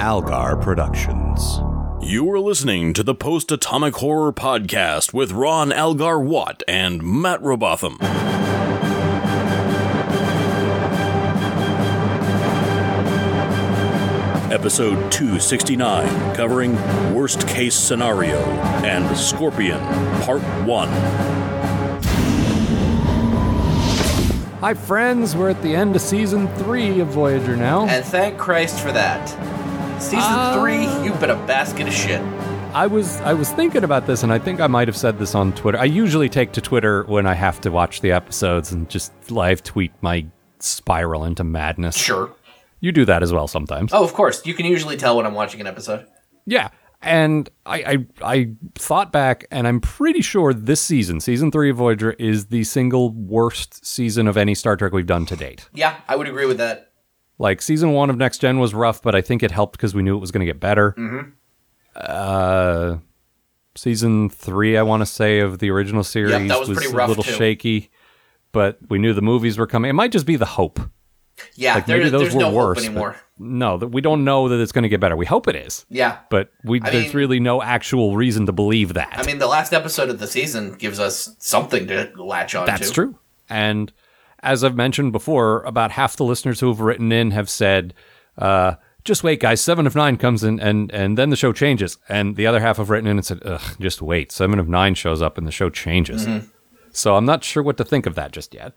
Algar Productions. You are listening to the Post Atomic Horror Podcast with Ron Algar Watt and Matt Robotham. Episode 269, covering Worst Case Scenario and Scorpion, Part 1. Hi, friends. We're at the end of season three of Voyager now. And thank Christ for that. Season Uh, three, you've been a basket of shit. I was I was thinking about this, and I think I might have said this on Twitter. I usually take to Twitter when I have to watch the episodes and just live tweet my spiral into madness. Sure. You do that as well sometimes. Oh, of course. You can usually tell when I'm watching an episode. Yeah. And I, I I thought back, and I'm pretty sure this season, season three of Voyager, is the single worst season of any Star Trek we've done to date. Yeah, I would agree with that. Like season one of Next Gen was rough, but I think it helped because we knew it was going to get better. Mm-hmm. Uh, season three, I want to say, of the original series that was pretty a little too. shaky, but we knew the movies were coming. It might just be the hope. Yeah, Like there- maybe those there's were no worse. hope anymore. No, that we don't know that it's going to get better. We hope it is, Yeah. but we I there's mean- really no actual reason to believe that. I mean, the last episode of the season gives us something to latch on That's to. true. And as I've mentioned before, about half the listeners who have written in have said, uh, just wait, guys. Seven of nine comes in, and and then the show changes. And the other half have written in and said, Ugh, just wait. Seven of nine shows up, and the show changes. Mm-hmm. So I'm not sure what to think of that just yet.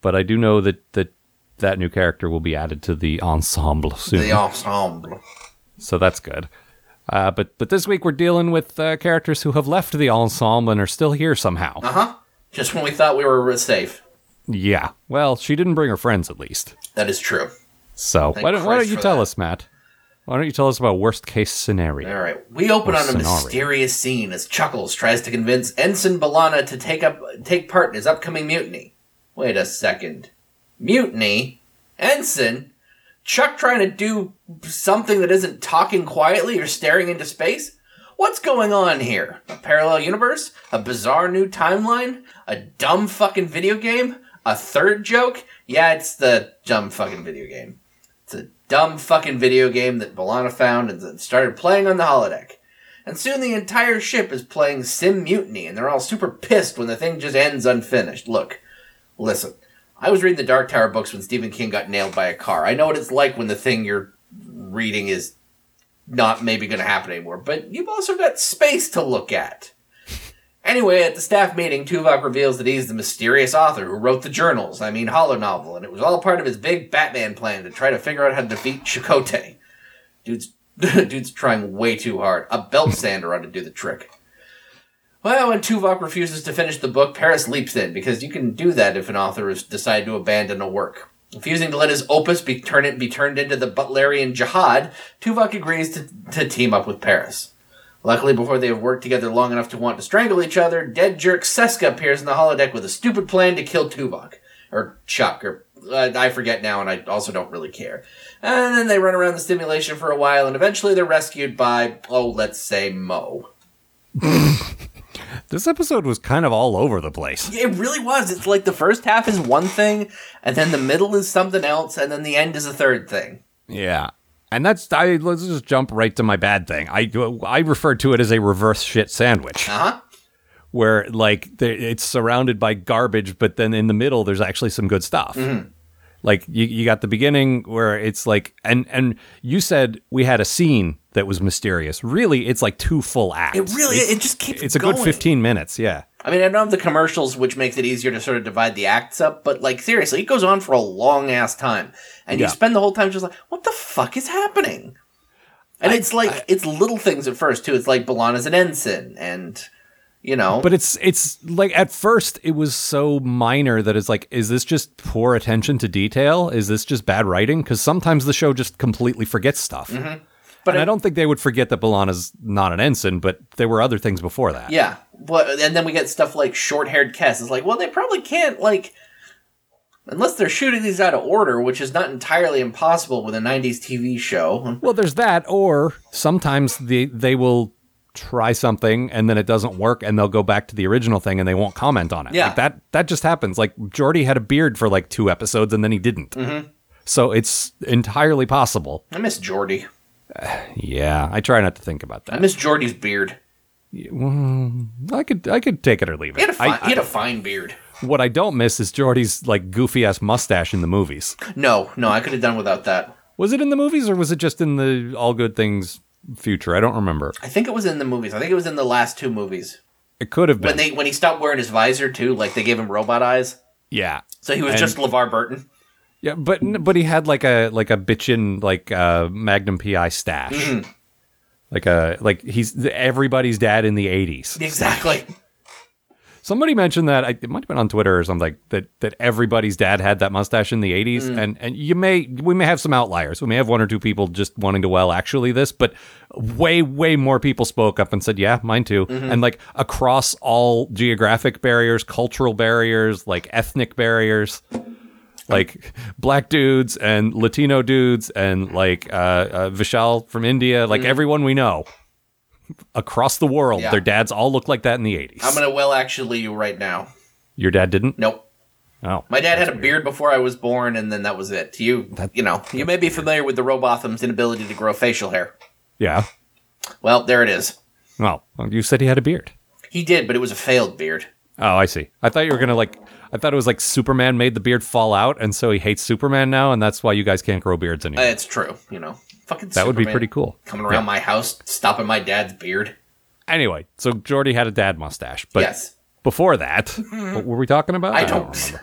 But I do know that that that new character will be added to the ensemble soon. The ensemble. so that's good. Uh, but but this week we're dealing with uh, characters who have left the ensemble and are still here somehow. Uh huh. Just when we thought we were safe. Yeah. Well, she didn't bring her friends at least. That is true. So Thank why don't, why don't you tell that. us, Matt? Why don't you tell us about worst case scenario? All right. We open on a scenario. mysterious scene as Chuckles tries to convince Ensign B'Elanna to take up take part in his upcoming mutiny. Wait a second. Mutiny? Ensign? Chuck trying to do something that isn't talking quietly or staring into space? What's going on here? A parallel universe? A bizarre new timeline? A dumb fucking video game? A third joke? Yeah, it's the dumb fucking video game. It's a dumb fucking video game that B'Elanna found and started playing on the holodeck. And soon the entire ship is playing Sim Mutiny, and they're all super pissed when the thing just ends unfinished. Look, listen. I was reading the Dark Tower books when Stephen King got nailed by a car. I know what it's like when the thing you're reading is not maybe going to happen anymore, but you've also got space to look at. Anyway, at the staff meeting, Tuvok reveals that he's the mysterious author who wrote the journals, I mean holonovel, and it was all part of his big Batman plan to try to figure out how to defeat Chakotay. Dude's, dude's trying way too hard. A belt sander ought to do the trick. Well, when Tuvok refuses to finish the book, Paris leaps in, because you can do that if an author has decided to abandon a work. Refusing to let his opus be, turn it, be turned into the Butlerian Jihad, Tuvok agrees to, to team up with Paris. Luckily, before they have worked together long enough to want to strangle each other, dead jerk Seska appears in the holodeck with a stupid plan to kill Tuvok. Or Chuck, or uh, I forget now, and I also don't really care. And then they run around the simulation for a while, and eventually they're rescued by, oh, let's say Mo. This episode was kind of all over the place. It really was. It's like the first half is one thing, and then the middle is something else, and then the end is a third thing. Yeah. And that's I let's just jump right to my bad thing. I I refer to it as a reverse shit sandwich. Uh huh. where like it's surrounded by garbage, but then in the middle there's actually some good stuff. Mm-hmm. Like you, you got the beginning where it's like, and and you said we had a scene that was mysterious. Really, it's like two full acts. It really, It's, it just keeps. it's a good fifteen minutes. Yeah. I mean, I don't have the commercials, which makes it easier to sort of divide the acts up, but like seriously, it goes on for a long ass time, and Yeah. you spend the whole time just like, what the fuck is happening? And it's like it's little things at first too. It's like B'Elanna's an ensign, and you know, But it's it's like at first it was so minor that it's like, is this just poor attention to detail? Is this just bad writing? Because sometimes the show just completely forgets stuff. Mm-hmm. But and I don't think they would forget that B'Elanna's not an ensign, but there were other things before that. yeah. But and then we get stuff like short-haired Kes. It's like, well, they probably can't like. Unless they're shooting these out of order, which is not entirely impossible with a 90s TV show. Well, there's that, or sometimes they they will try something and then it doesn't work and they'll go back to the original thing and they won't comment on it. Yeah. Like that that just happens. Like Geordi had a beard for like two episodes and then he didn't. Mm-hmm. So it's entirely possible. I miss Geordi. Yeah, I try not to think about that. I miss Geordi's beard. I could I could take it or leave He had a it. fine, I, he had a fine beard. What I don't miss is Geordi's like goofy ass mustache in the movies. No, no, I could have done without that. Was it in the movies or was it just in the All Good Things future? I don't remember. I think it was in the movies. I think it was in the last two movies It could have been. when they when he stopped wearing his visor too. Like they gave him robot eyes, yeah. so he was And- just LeVar Burton. Yeah, but but he had like a like a bitchin like uh Magnum PI stash. Mm-hmm. Like a like he's everybody's dad in the 80s. Exactly. Somebody mentioned that I, it might have been on Twitter or something that that everybody's dad had that mustache in the 80s Mm. and and you may we may have some outliers. We may have one or two people just wanting to well actually this, but way way more people spoke up and said, "Yeah, mine too." Mm-hmm. And like across all geographic barriers, cultural barriers, like ethnic barriers. Like black dudes and Latino dudes and like uh, uh, Vishal from India, like everyone we know across the world. Yeah. their dads all look like that in the 80s. I'm gonna well actually you right now. Your dad didn't? Nope. Oh. My dad had a beard before I was born, and then that was it. You, you know, you may be familiar with the Robotham's inability to grow facial hair. Yeah. Well, there it is. Well, you said he had a beard. He did, but it was a failed beard. Oh, I see. I thought you were gonna like. I thought it was like Superman made the beard fall out, and so he hates Superman now, and that's why you guys can't grow beards Uh, anymore. It's true, you know. Fucking that would be pretty cool. Coming around my house, stopping my dad's beard. Anyway, so Geordi had a dad mustache, but yes. before that, what were we talking about? I don't.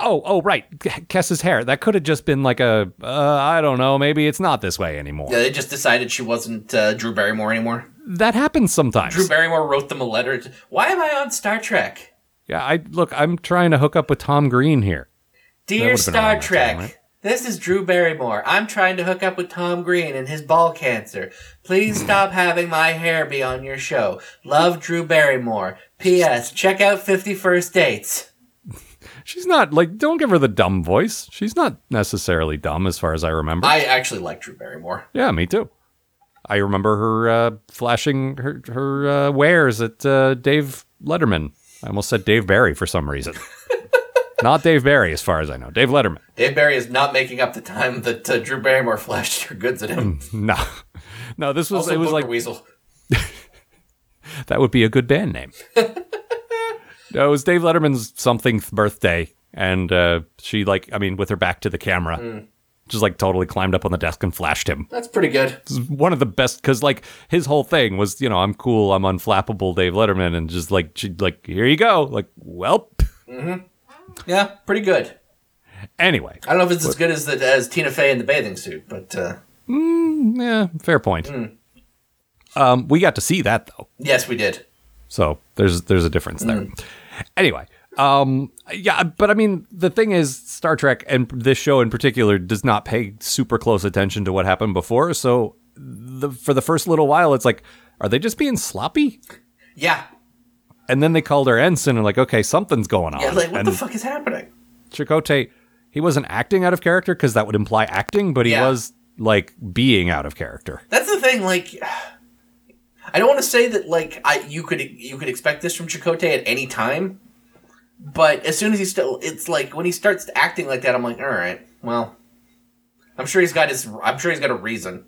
Oh, oh, right, Kes's hair. That could have just been like a. Uh, I don't know. Maybe it's not this way anymore. Yeah, they just decided she wasn't uh, Drew Barrymore anymore. That happens sometimes. Drew Barrymore wrote them a letter. To, Why am I on Star Trek? yeah, I look. I'm trying to hook up with Tom Green here. Dear Star Trek, time, right? This is Drew Barrymore. I'm trying to hook up with Tom Green and his ball cancer. Please stop having my hair be on your show. Love Drew Barrymore. P.S. Check out 51st Dates. She's not like. Don't give her the dumb voice. She's not necessarily dumb, as far as I remember. I actually like Drew Barrymore. Yeah, me too. I remember her uh, flashing her her uh, wares at uh, Dave Letterman. I almost said Dave Barry for some reason. Not Dave Barry, as far as I know. Dave Letterman. Dave Barry is not making up the time that uh, Drew Barrymore flashed her goods at him. No, no. This was Also, it was Booger like Weasel. that would be a good band name. no, it was Dave Letterman's something birthday, and uh, she like I mean with her back to the camera, just like totally climbed up on the desk and flashed him. That's pretty good. one of the best because like his whole thing was you know i'm cool i'm unflappable dave letterman and just like she, like here you go like well Yeah, pretty good. anyway. I don't know if it's as good as the, as Tina Fey in the bathing suit, but uh, yeah fair point. Um we got to see that though. Yes, we did. so there's there's a difference there. Anyway um yeah but i mean the thing is star trek and this show in particular does not pay super close attention to what happened before so the for the first little while it's like are they just being sloppy? Yeah. And then they called her ensign and like okay something's going on Yeah, like, what and the fuck is happening? Chakotay, he wasn't acting out of character because that would imply acting, but he Yeah. was like being out of character. That's the thing. Like, I don't want to say that like I you could you could expect this from Chakotay at any time, but as soon as he still, it's like when he starts acting like that, I'm like, all right, well, I'm sure he's got his. I'm sure he's got a reason.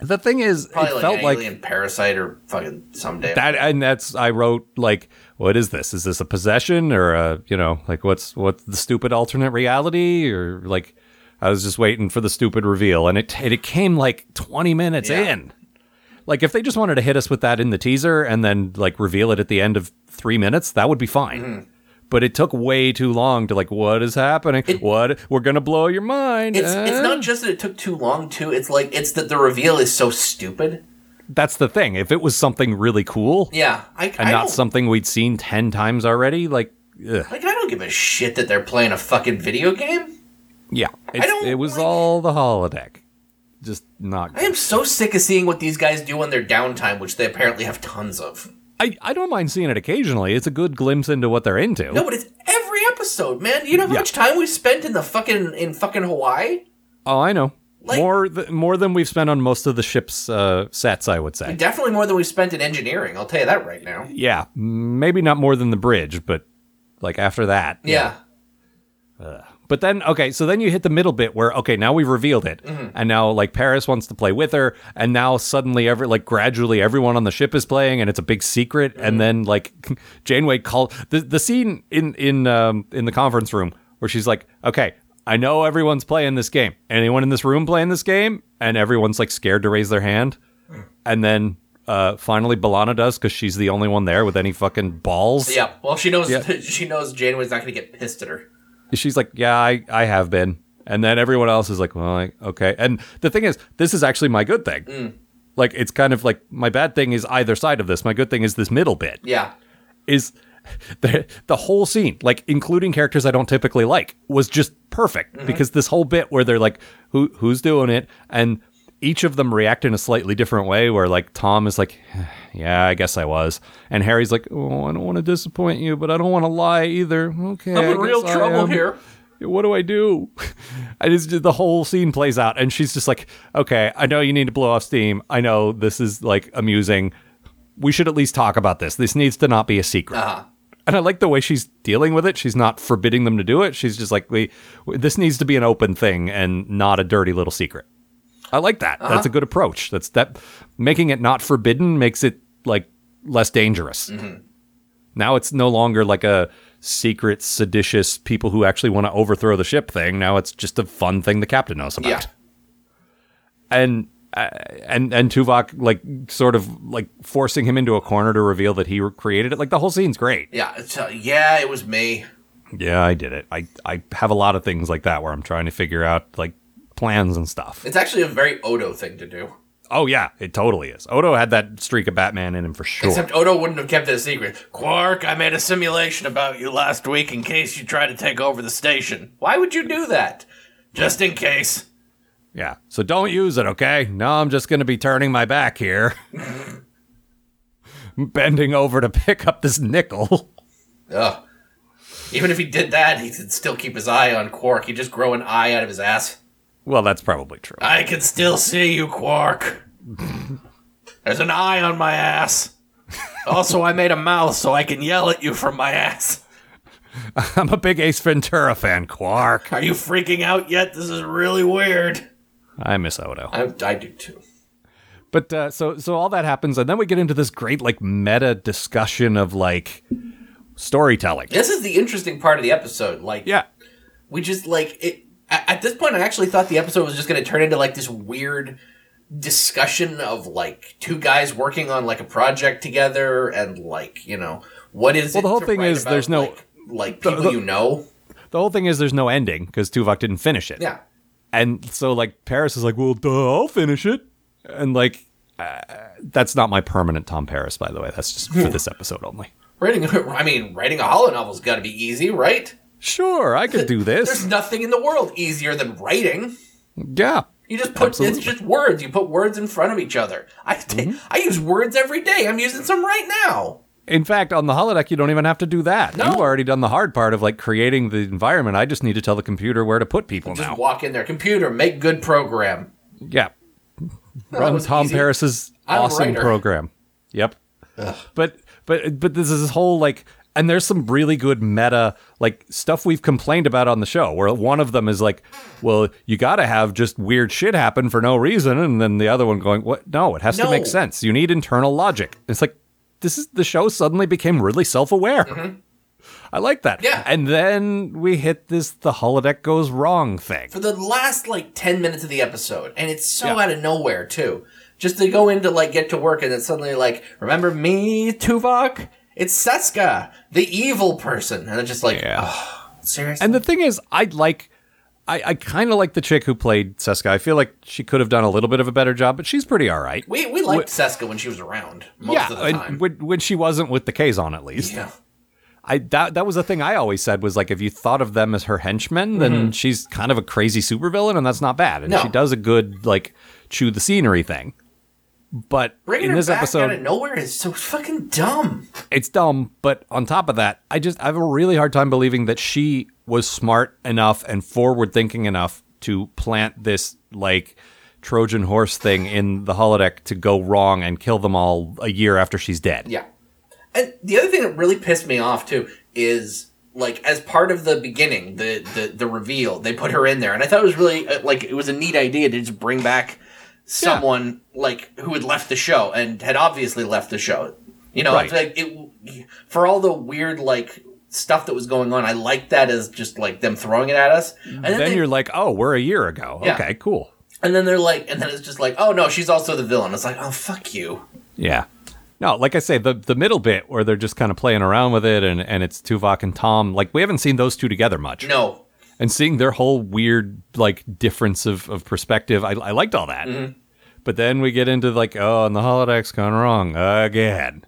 The thing is, Probably it like felt an like alien parasite or fucking someday. that, and that's I wrote like, what is this? Is this a possession or a you know like what's what's the stupid alternate reality or like? I was just waiting for the stupid reveal, and it it came like 20 minutes Yeah. in. Like if they just wanted to hit us with that in the teaser and then like reveal it at the end of three minutes, that would be fine. Mm-hmm. But it took way too long to like, what is happening? what we're gonna blow your mind? it's it's Uh, not just that it took too long too. It's like it's that the reveal is so stupid. That's the thing. If it was something really cool Yeah, I, and I not something we'd seen ten times already, like, ugh. like I don't give a shit that they're playing a fucking video game. yeah, it's, don't it was like- all the holodeck. Just not. I am so sick of seeing what these guys do on their downtime, which they apparently have tons of. I, I don't mind seeing it occasionally. It's a good glimpse into what they're into. No, but it's every episode, man. You know how Yeah. much time we spent in the fucking in fucking Hawaii? Oh, I know. Like- more th- more than we've spent on most of the ship's uh, sets, I would say. Definitely more than we spent in engineering. I'll tell you that right now. Yeah, maybe not more than the bridge, but like after that. Yeah. But then, okay, so then you hit the middle bit where, okay, now we've revealed it. And now, like, Paris wants to play with her. And now suddenly, every, like, gradually everyone on the ship is playing and it's a big secret. And then, like, Janeway called the, the scene in, in, um, in the conference room where she's like, okay, I know everyone's playing this game. Anyone in this room playing this game? And everyone's, like, scared to raise their hand. And then, uh, finally, B'Elanna does because she's the only one there with any fucking balls. Yeah. Well, she knows Yeah. she knows Janeway's not going to get pissed at her. She's like, yeah, I, I have been. And then everyone else is like, well, like, okay. And the thing is, this is actually my good thing. Mm. Like, it's kind of like my bad thing is either side of this. My good thing is this middle bit Yeah. is the, the whole scene, like including characters I don't typically like, was just perfect mm-hmm. because this whole bit where they're like, who who's doing it? And each of them react in a slightly different way where like Tom is like, yeah, I guess I was. And Harry's like, oh, I don't want to disappoint you, but I don't want to lie either. Okay. I'm in real trouble here. what do I do? I just the whole scene plays out, and she's just like, okay, I know you need to blow off steam. I know this is like amusing. We should at least talk about this. This needs to not be a secret. Uh-huh. And I like the way she's dealing with it. She's not forbidding them to do it. She's just like, we, this needs to be an open thing and not a dirty little secret. I like that. That's a good approach. That's that making it not forbidden makes it like less dangerous. Now it's no longer like a secret, seditious people who actually want to overthrow the ship thing. Now it's just a fun thing the captain knows about. Yeah. And uh, and and Tuvok like sort of like forcing him into a corner to reveal that he created it. Like the whole scene's great. Yeah. It's, uh, yeah, it was me. Yeah, I did it. I I have a lot of things like that where I'm trying to figure out like plans and stuff. It's actually a very Odo thing to do. Oh yeah, it totally is. Odo had that streak of Batman in him for sure. Except Odo wouldn't have kept it a secret. Quark, I made a simulation about you last week in case you try to take over the station. Why would you do that? Just in case. Yeah. So don't use it, okay? No, I'm just going to be turning my back here. Bending over to pick up this nickel. Ugh. Even if he did that, he could still keep his eye on Quark. He'd just grow an eye out of his ass. Well, that's probably true. I can still see you, Quark. There's an eye on my ass. Also, I made a mouth so I can yell at you from my ass. I'm a big Ace Ventura fan, Quark. Are you freaking out yet? This is really weird. I miss Odo. I, I do too. But uh, so so all that happens, and then we get into this great like meta discussion of like storytelling. This is the interesting part of the episode. Like, Yeah. we just like it. At at this point, I actually thought the episode was just going to turn into like this weird discussion of like two guys working on like a project together and like you know what is Well, the whole thing is about, there's no- like, like people the- you know The whole thing is there's no ending because Tuvok didn't finish it. yeah And so like Paris is like, well, duh, I'll finish it. And like, uh, that's not my permanent Tom Paris, by the way. That's just for this episode only. writing I mean writing a holonovel's got to be easy right Sure, I could do this. there's nothing in the world easier than writing Yeah. you just put Absolutely. it's just words you put words in front of each other I Mm-hmm. I use words every day I'm using some right now In fact, on the holodeck, you don't even have to do that. No. You've already done the hard part of like creating the environment. I just need to tell the computer where to put people now. just now. walk in there computer make good program Yeah. that Run Tom easy. Paris's I'm awesome program. Yep. But but but this is this whole like and there's some really good meta like stuff we've complained about on the show where one of them is like, well, you got to have just weird shit happen for no reason and then the other one going, what? No, it has to make sense. You need internal logic. It's like this is the show suddenly became really self-aware. I like that. Mm-hmm. Yeah. And then we hit this the holodeck goes wrong thing. for the last like 10 minutes of the episode and it's so Yeah. out of nowhere too just to go in to like get to work and then suddenly like remember me tuvok it's seska the evil person and it's just like Yeah. oh, seriously And the thing is, I like, I, I kind of like the chick who played Seska. I feel like she could have done a little bit of a better job, but she's pretty all right. we, we liked seska when she was around most yeah, of the time when, when she wasn't with the Kazon, at least. yeah I that that was the thing I always said was like if you thought of them as her henchmen, then she's kind of a crazy supervillain, and that's not bad. And Mm-hmm. No. she does a good like chew the scenery thing. But bringing in this episode, out of nowhere is so fucking dumb it's dumb, but on top of that, I just I have a really hard time believing that she was smart enough and forward thinking enough to plant this like Trojan horse thing in the holodeck to go wrong and kill them all a year after she's dead. Yeah. And the other thing that really pissed me off too is like as part of the beginning, the the the reveal, they put her in there, and I thought it was really uh, like it was a neat idea to just bring back someone like who had left the show and had obviously left the show. You know, Right. like it for all the weird like stuff that was going on. I liked that as just like them throwing it at us, and then, Then they- you're like, oh, we're a year ago. Yeah. Okay, cool. and then they're like, and then it's just like, oh no, she's also the villain. It's like, oh fuck you. Yeah. No, like I say, the the middle bit where they're just kind of playing around with it, and and it's Tuvok and Tom. Like we haven't seen those two together much, No, and seeing their whole weird like difference of of perspective, I I liked all that. Mm-hmm. But then we get into like, oh, and the holodeck's gone wrong again,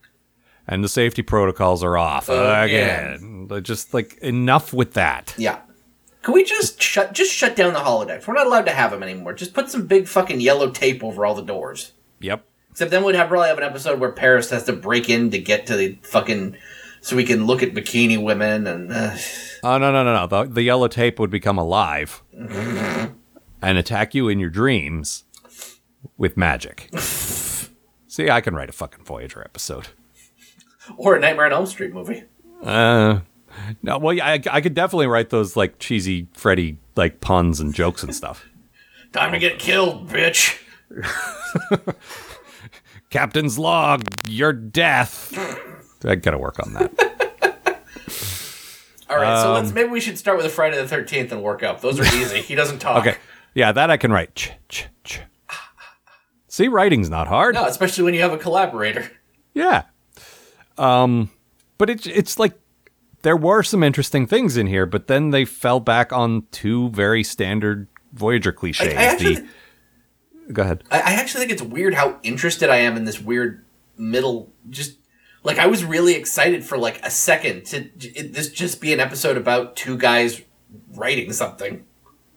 and the safety protocols are off Again. again. Just like enough with that. Yeah. Can we just shut just shut down the holodecks? We're not allowed to have them anymore. Just put some big fucking yellow tape over all the doors. Yep. Except then we'd have probably have an episode where Paris has to break in to get to the fucking so we can look at bikini women and uh, Oh no no no no! The, the yellow tape would become alive and attack you in your dreams with magic. See, I can write a fucking Voyager episode. or a Nightmare on Elm Street movie. Uh, no, well, yeah, I, I could definitely write those like cheesy Freddy like puns and jokes and stuff. Time to get killed, bitch. Captain's log, your death. I gotta work on that. All right, so Um, let's maybe we should start with a Friday the Thirteenth and work up. Those are easy. He doesn't talk. Okay, yeah, that I can write. Ch ch ch. See, writing's not hard. No, especially when you have a collaborator. Yeah. Um, but it's it's like there were some interesting things in here, but then they fell back on two very standard Voyager cliches. I actually- the, go ahead. I, I actually think it's weird how interested I am in this weird middle. Just like I was really excited for like a second to it, this just be an episode about two guys writing something.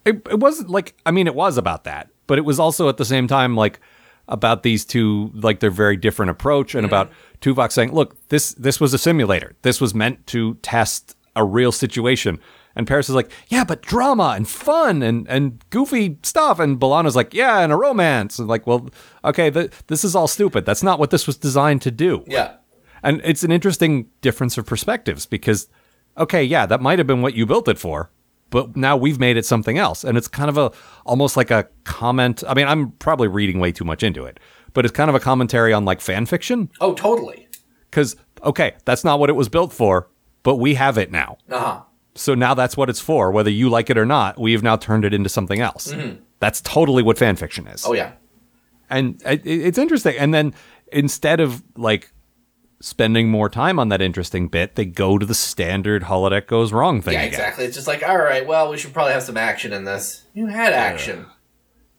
It, it wasn't like I mean it was about that, but it was also at the same time like about these two like their very different approach and mm-hmm. about Tuvok saying, "Look, this this was a simulator. This was meant to test a real situation." And Paris is like, "Yeah, but drama and fun and and goofy stuff." And B'Elanna's like, "Yeah, and a romance." And like, "Well, okay, th- this is all stupid. That's not what this was designed to do." Yeah, And it's an interesting difference of perspectives because, okay, yeah, that might have been what you built it for, but now we've made it something else. And it's kind of a almost like a comment. I mean, I'm probably reading way too much into it, but it's kind of a commentary on like fan fiction Oh, totally. because, okay, that's not what it was built for, but we have it now. Uh huh. So now that's what it's for. Whether you like it or not, we have now turned it into something else. That's totally what fan fiction is Oh yeah. and it's interesting. And then instead of like spending more time on that interesting bit, they go to the standard holodeck goes wrong thing Yeah, again. exactly. It's just like, all right, well, we should probably have some action in this. You had action.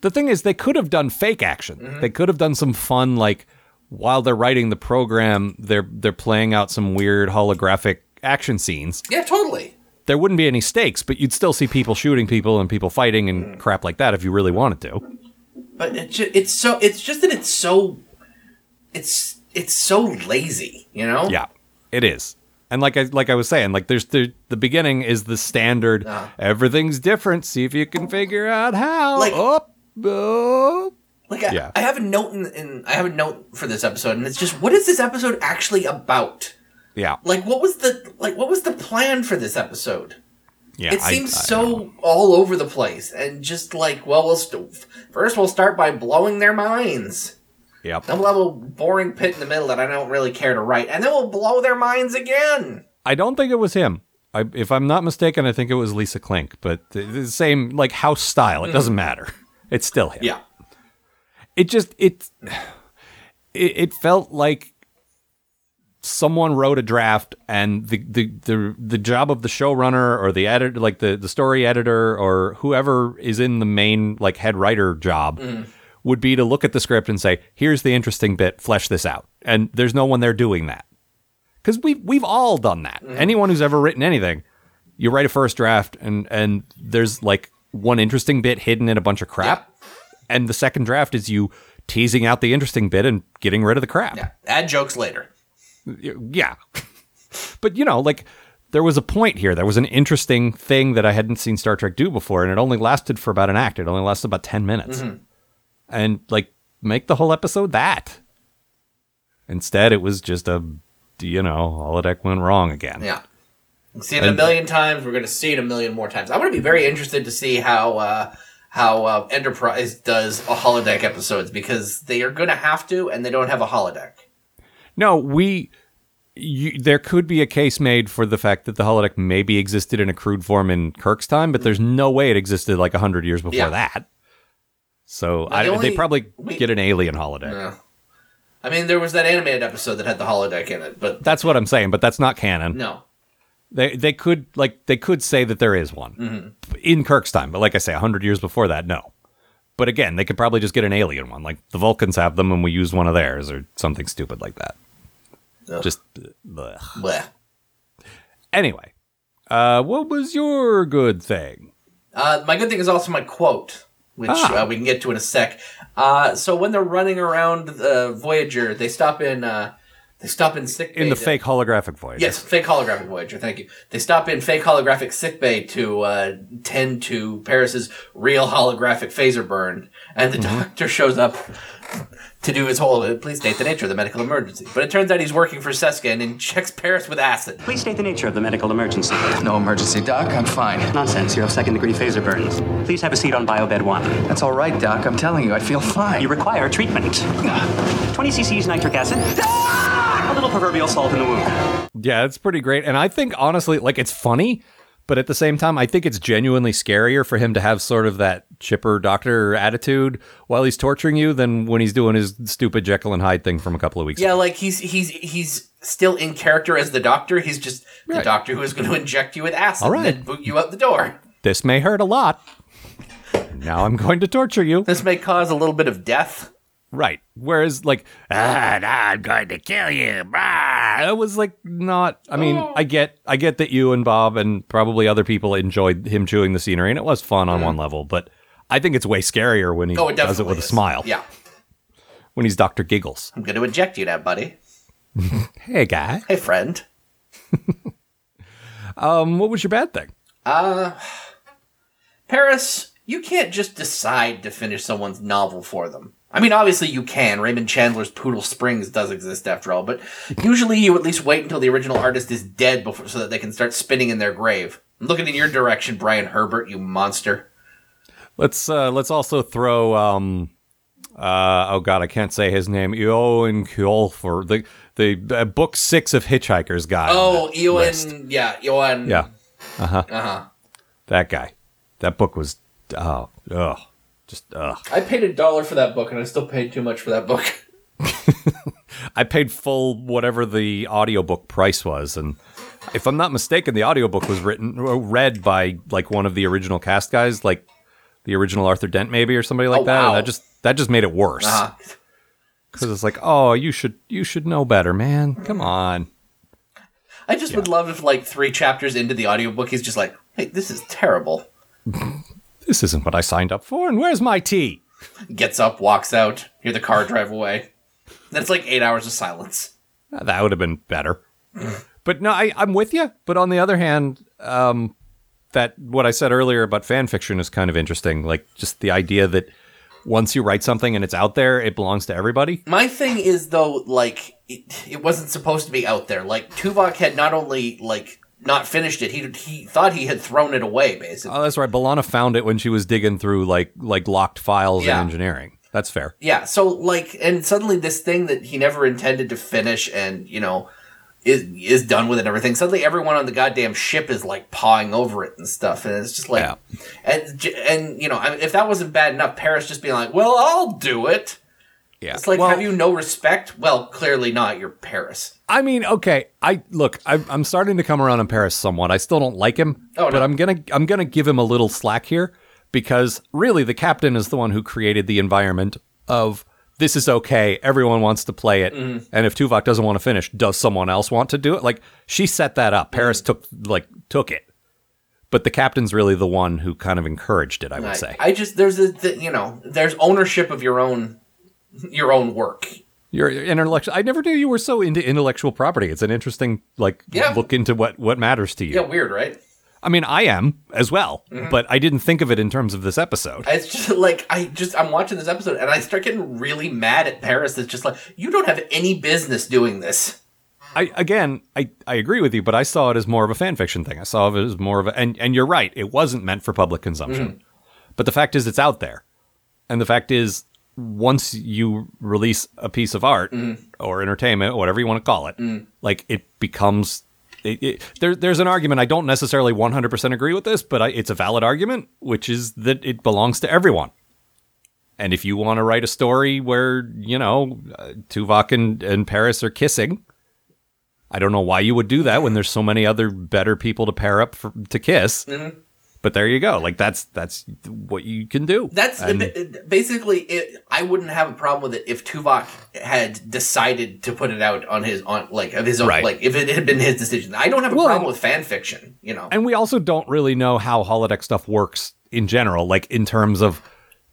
The thing is, they could have done fake action. Mm-hmm. They could have done some fun, like while they're writing the program, they're they're playing out some weird holographic action scenes. Yeah, totally. There wouldn't be any stakes, but you'd still see people shooting people and people fighting Mm. and crap like that if you really wanted to. But it ju- it's so it's just that it's so it's it's so lazy, you know? Yeah, it is. And like I like I was saying, like there's the the beginning is the standard. Uh-huh. Everything's different. See if you can figure out how. Like- oh, oh. Like I, Yeah. I have a note in, in I have a note for this episode, and it's just what is this episode actually about? yeah, Like what was the like what was the plan for this episode? yeah. it seems I- so all over the place, and just like well, we'll st- first we'll start by blowing their minds. Yep. Have a boring pit in the middle that I don't really care to write, and then we'll blow their minds again. I don't think it was him. I, if I'm not mistaken, I think it was Lisa Klink. But the, the same like house style. It doesn't matter. It's still him. Mm. Yeah, it just it, it it felt like someone wrote a draft and the the the, the job of the showrunner or the editor like the the story editor or whoever is in the main like head writer job would be to look at the script and say here's the interesting bit flesh this out and there's no one there doing that because we've, we've all done that mm-hmm. anyone who's ever written anything you write a first draft and and there's like one interesting bit hidden in a bunch of crap and the second draft is you teasing out the interesting bit and getting rid of the crap. yeah. Add jokes later. Yeah. but you know, like there was a point here. There was an interesting thing that I hadn't seen Star Trek do before, and it only lasted for about an act. It only lasted about ten minutes, mm-hmm. And like make the whole episode that. Instead, it was just a, you know, holodeck went wrong again. Yeah. We've seen it a million times. We're going to see it a million more times. I'm going to be very interested to see how uh, how uh, Enterprise does a holodeck episodes because they are going to have to, and they don't have a holodeck. No, we. You, there could be a case made for the fact that the holodeck maybe existed in a crude form in Kirk's time, but there's no way it existed like hundred years before Yeah. that. So I, only- they probably we- get an alien holodeck. Yeah. I mean, there was that animated episode that had the holodeck in it, but That's what I'm saying, but that's not canon. no. They they could like they could say that there is one Mm-hmm. in Kirk's time, but like I say, hundred years before that, no. But again, they could probably just get an alien one, like the Vulcans have them, and we use one of theirs, or something stupid like that. Ugh. Just bleh. Bleh. anyway. Uh, what was your good thing? Uh, my good thing is also my quote, which Ah. uh, we can get to in a sec. Uh, so when they're running around the Voyager, they stop in. Uh, they stop in sick In the to- fake holographic voyage. Yes, fake holographic Voyager. Thank you. They stop in fake holographic sickbay to uh, tend to Paris's real holographic phaser burn, and the Mm-hmm. doctor shows up to do his whole. uh, Please state the nature of the medical emergency. But it turns out he's working for Seska and injects Paris with acid. Please state the nature of the medical emergency. No emergency, Doc. I'm fine. Nonsense. You have second degree phaser burns. Please have a seat on biobed one. That's all right, Doc. I'm telling you, I feel fine. You require treatment. 20 cc's nitric acid. A little proverbial salt in the wound. Yeah, it's pretty great. And I think honestly, like it's funny, but at the same time, I think it's genuinely scarier for him to have sort of that chipper doctor attitude while he's torturing you than when he's doing his stupid Jekyll and Hyde thing from a couple of weeks ago. Yeah, ago. like he's he's he's still in character as the doctor. He's just the Right. doctor who is going to inject you with acid All right. and then boot you out the door. This may hurt a lot. Now I'm going to torture you. This may cause a little bit of death. Right. Whereas, like, ah, nah, I'm going to kill you. Bah. It was like not. I mean, I get, I get that you and Bob and probably other people enjoyed him chewing the scenery, and it was fun on one level. But I think it's way scarier when he Oh, it does it with a smile. Yeah, When he's Doctor Giggles. I'm going to inject you now, buddy. Hey, guy. Hey, friend. Um, what was your bad thing? Uh, Paris, you can't just decide to finish someone's novel for them. I mean, obviously you can. Raymond Chandler's Poodle Springs does exist after all, but usually you at least wait until the original artist is dead before so that they can start spinning in their grave. I'm looking in your direction, Brian Herbert, you monster. Let's uh, let's also throw um, uh, oh god, I can't say his name. Eoin Colfer, the the uh, book six of Hitchhiker's guy. Oh, list. yeah, Eoin. Yeah, Uh huh. Uh-huh. That guy. That book was oh ugh, just ugh. I paid a dollar for that book, and I still paid too much for that book. I paid full whatever the audiobook price was, and if I'm not mistaken, the audiobook was written read by like one of the original cast guys, like the original Arthur Dent, maybe or somebody like Oh, that. And that just that just made it worse. Uh-huh. Because it's like, oh, you should you should know better, man. Come on. I just would love if, like, three chapters into the audiobook, he's just like, hey, this is terrible. This isn't what I signed up for, and where's my tea? Gets up, walks out, hear the car drive away. That's like eight hours of silence. Uh, That would have been better. but no, I, I'm with you. But on the other hand, um, that what I said earlier about fan fiction is kind of interesting. Like just the idea that once you write something and it's out there, it belongs to everybody. My thing is though, like it, it wasn't supposed to be out there. Like Tuvok had not only like not finished it, he he thought he had thrown it away. Basically, Oh, that's right. B'Elanna found it when she was digging through like like locked files Yeah. in engineering. That's fair. yeah. So like, and suddenly this thing that he never intended to finish, and you know, is is done with it and everything. Suddenly, everyone on the goddamn ship is like pawing over it and stuff, and it's just like, Yeah. and and you know, I mean, if that wasn't bad enough, Paris just being like, "Well, I'll do it." Yeah. It's like, Well, have you no respect? Well, clearly not. You're Paris. I mean, okay. I look. I'm, I'm starting to come around on Paris somewhat. I still don't like him, Oh, but no. I'm gonna I'm gonna give him a little slack here because really the captain is the one who created the environment of this is okay. Everyone wants to play it, Mm-hmm. and if Tuvok doesn't want to finish, does someone else want to do it? Like she set that up. Paris Mm-hmm. took like took it, but the captain's really the one who kind of encouraged it. I would I, say. I just there's a you know there's ownership of your own your own work. You're intellectual. I never knew you were so into intellectual property. It's an interesting like Yeah. look into what what matters to you. Yeah, weird, right? I mean, I am as well, Mm-hmm. but I didn't think of it in terms of this episode. It's just like I just I'm watching this episode and I start getting really mad at Paris. It's just like you don't have any business doing this. I again, I, I agree with you, but I saw it as more of a fan fiction thing. I saw it as more of a and and you're right, it wasn't meant for public consumption. Mm-hmm. But the fact is, it's out there, and the fact is, once you release a piece of art Mm-hmm. or entertainment, or whatever you want to call it, Mm. like it becomes. It, it, there, there's an argument. I don't necessarily 100% agree with this, but I, it's a valid argument, which is that it belongs to everyone. And if you want to write a story where, you know, uh, Tuvok and, and Paris are kissing, I don't know why you would do that when there's so many other better people to pair up for, to kiss. Mm-hmm. But there you go. Like that's that's what you can do. That's And- basically it. I wouldn't have a problem with it if Tuvok had decided to put it out on his on like of his own Right. like if it had been his decision. I don't have a Well, problem with fan fiction. You know, And we also don't really know how holodeck stuff works in general, like in terms of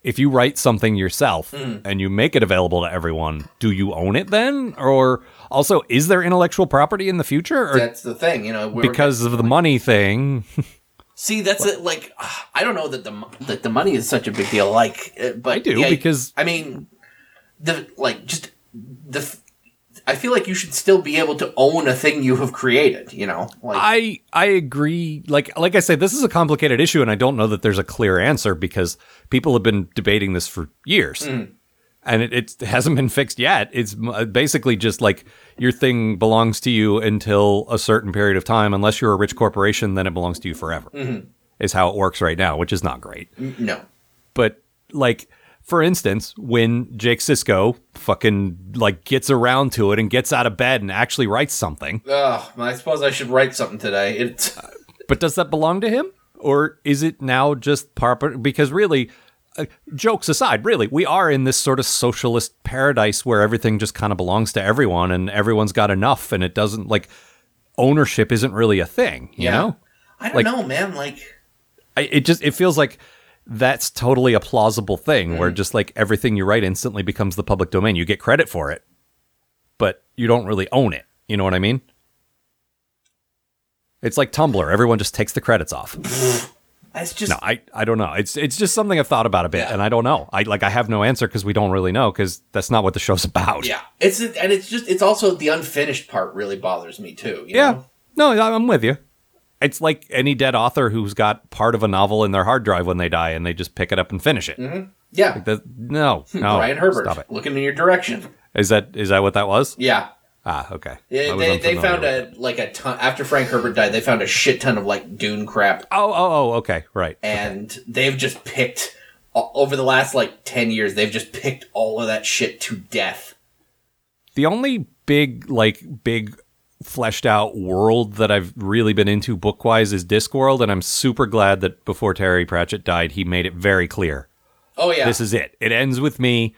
if you write something yourself Mm. and you make it available to everyone, do you own it then? Or also, is there intellectual property in the future? Or that's the thing. You know, because of the money thing? See, that's it. Like, ah, I don't know that the that the money is such a big deal. Like, uh, but I do, the- because- I mean, the like just the. I feel like you should still be able to own a thing you have created. You know, like I I agree. Like like I say, this is a complicated issue, and I don't know that there's a clear answer because people have been debating this for years, and it, it hasn't been fixed yet. It's basically just like your thing belongs to you until a certain period of time. Unless you're a rich corporation, then it belongs to you forever. Mm-hmm. Is how it works right now, which is not great. no. But like. For instance, when Jake Sisko fucking like gets around to it and gets out of bed and actually writes something, Ugh, I suppose I should write something today. It's But does that belong to him? Or is it now just part? Because really, uh, jokes aside, really, we are in this sort of socialist paradise where everything just kind of belongs to everyone and everyone's got enough and it doesn't like ownership isn't really a thing, you Yeah. know? I don't Like- know, man. Like, I, it just it feels like that's totally a plausible thing where just like everything you write instantly becomes the public domain. You get credit for it, but you don't really own it. You know what I mean? It's like Tumblr. Everyone just takes the credits off. it's just No, I, I don't know. It's it's just something I've thought about a bit, Yeah. and I don't know. I like I have no answer because we don't really know because that's not what the show's about. yeah. It's and it's just it's also the unfinished part really bothers me too. you yeah. know? No, I'm with you. It's like any dead author who's got part of a novel in their hard drive when they die, and they just pick it up and finish it. Mm-hmm. yeah. That- no, hmm, no, Brian Herbert, stop it. looking in your direction. Is that is that what that was? Yeah. Ah, okay. Yeah, they, they found a like a ton after Frank Herbert died. They found a shit ton of like Dune crap, Oh, oh, oh. Okay, right. and they've just picked over the last like ten years. They've just picked all of that shit to death. The only big, like, big fleshed out world that I've really been into book wise is Discworld, and I'm super glad that before Terry Pratchett died, he made it very clear. Oh yeah, This is it. It ends with me.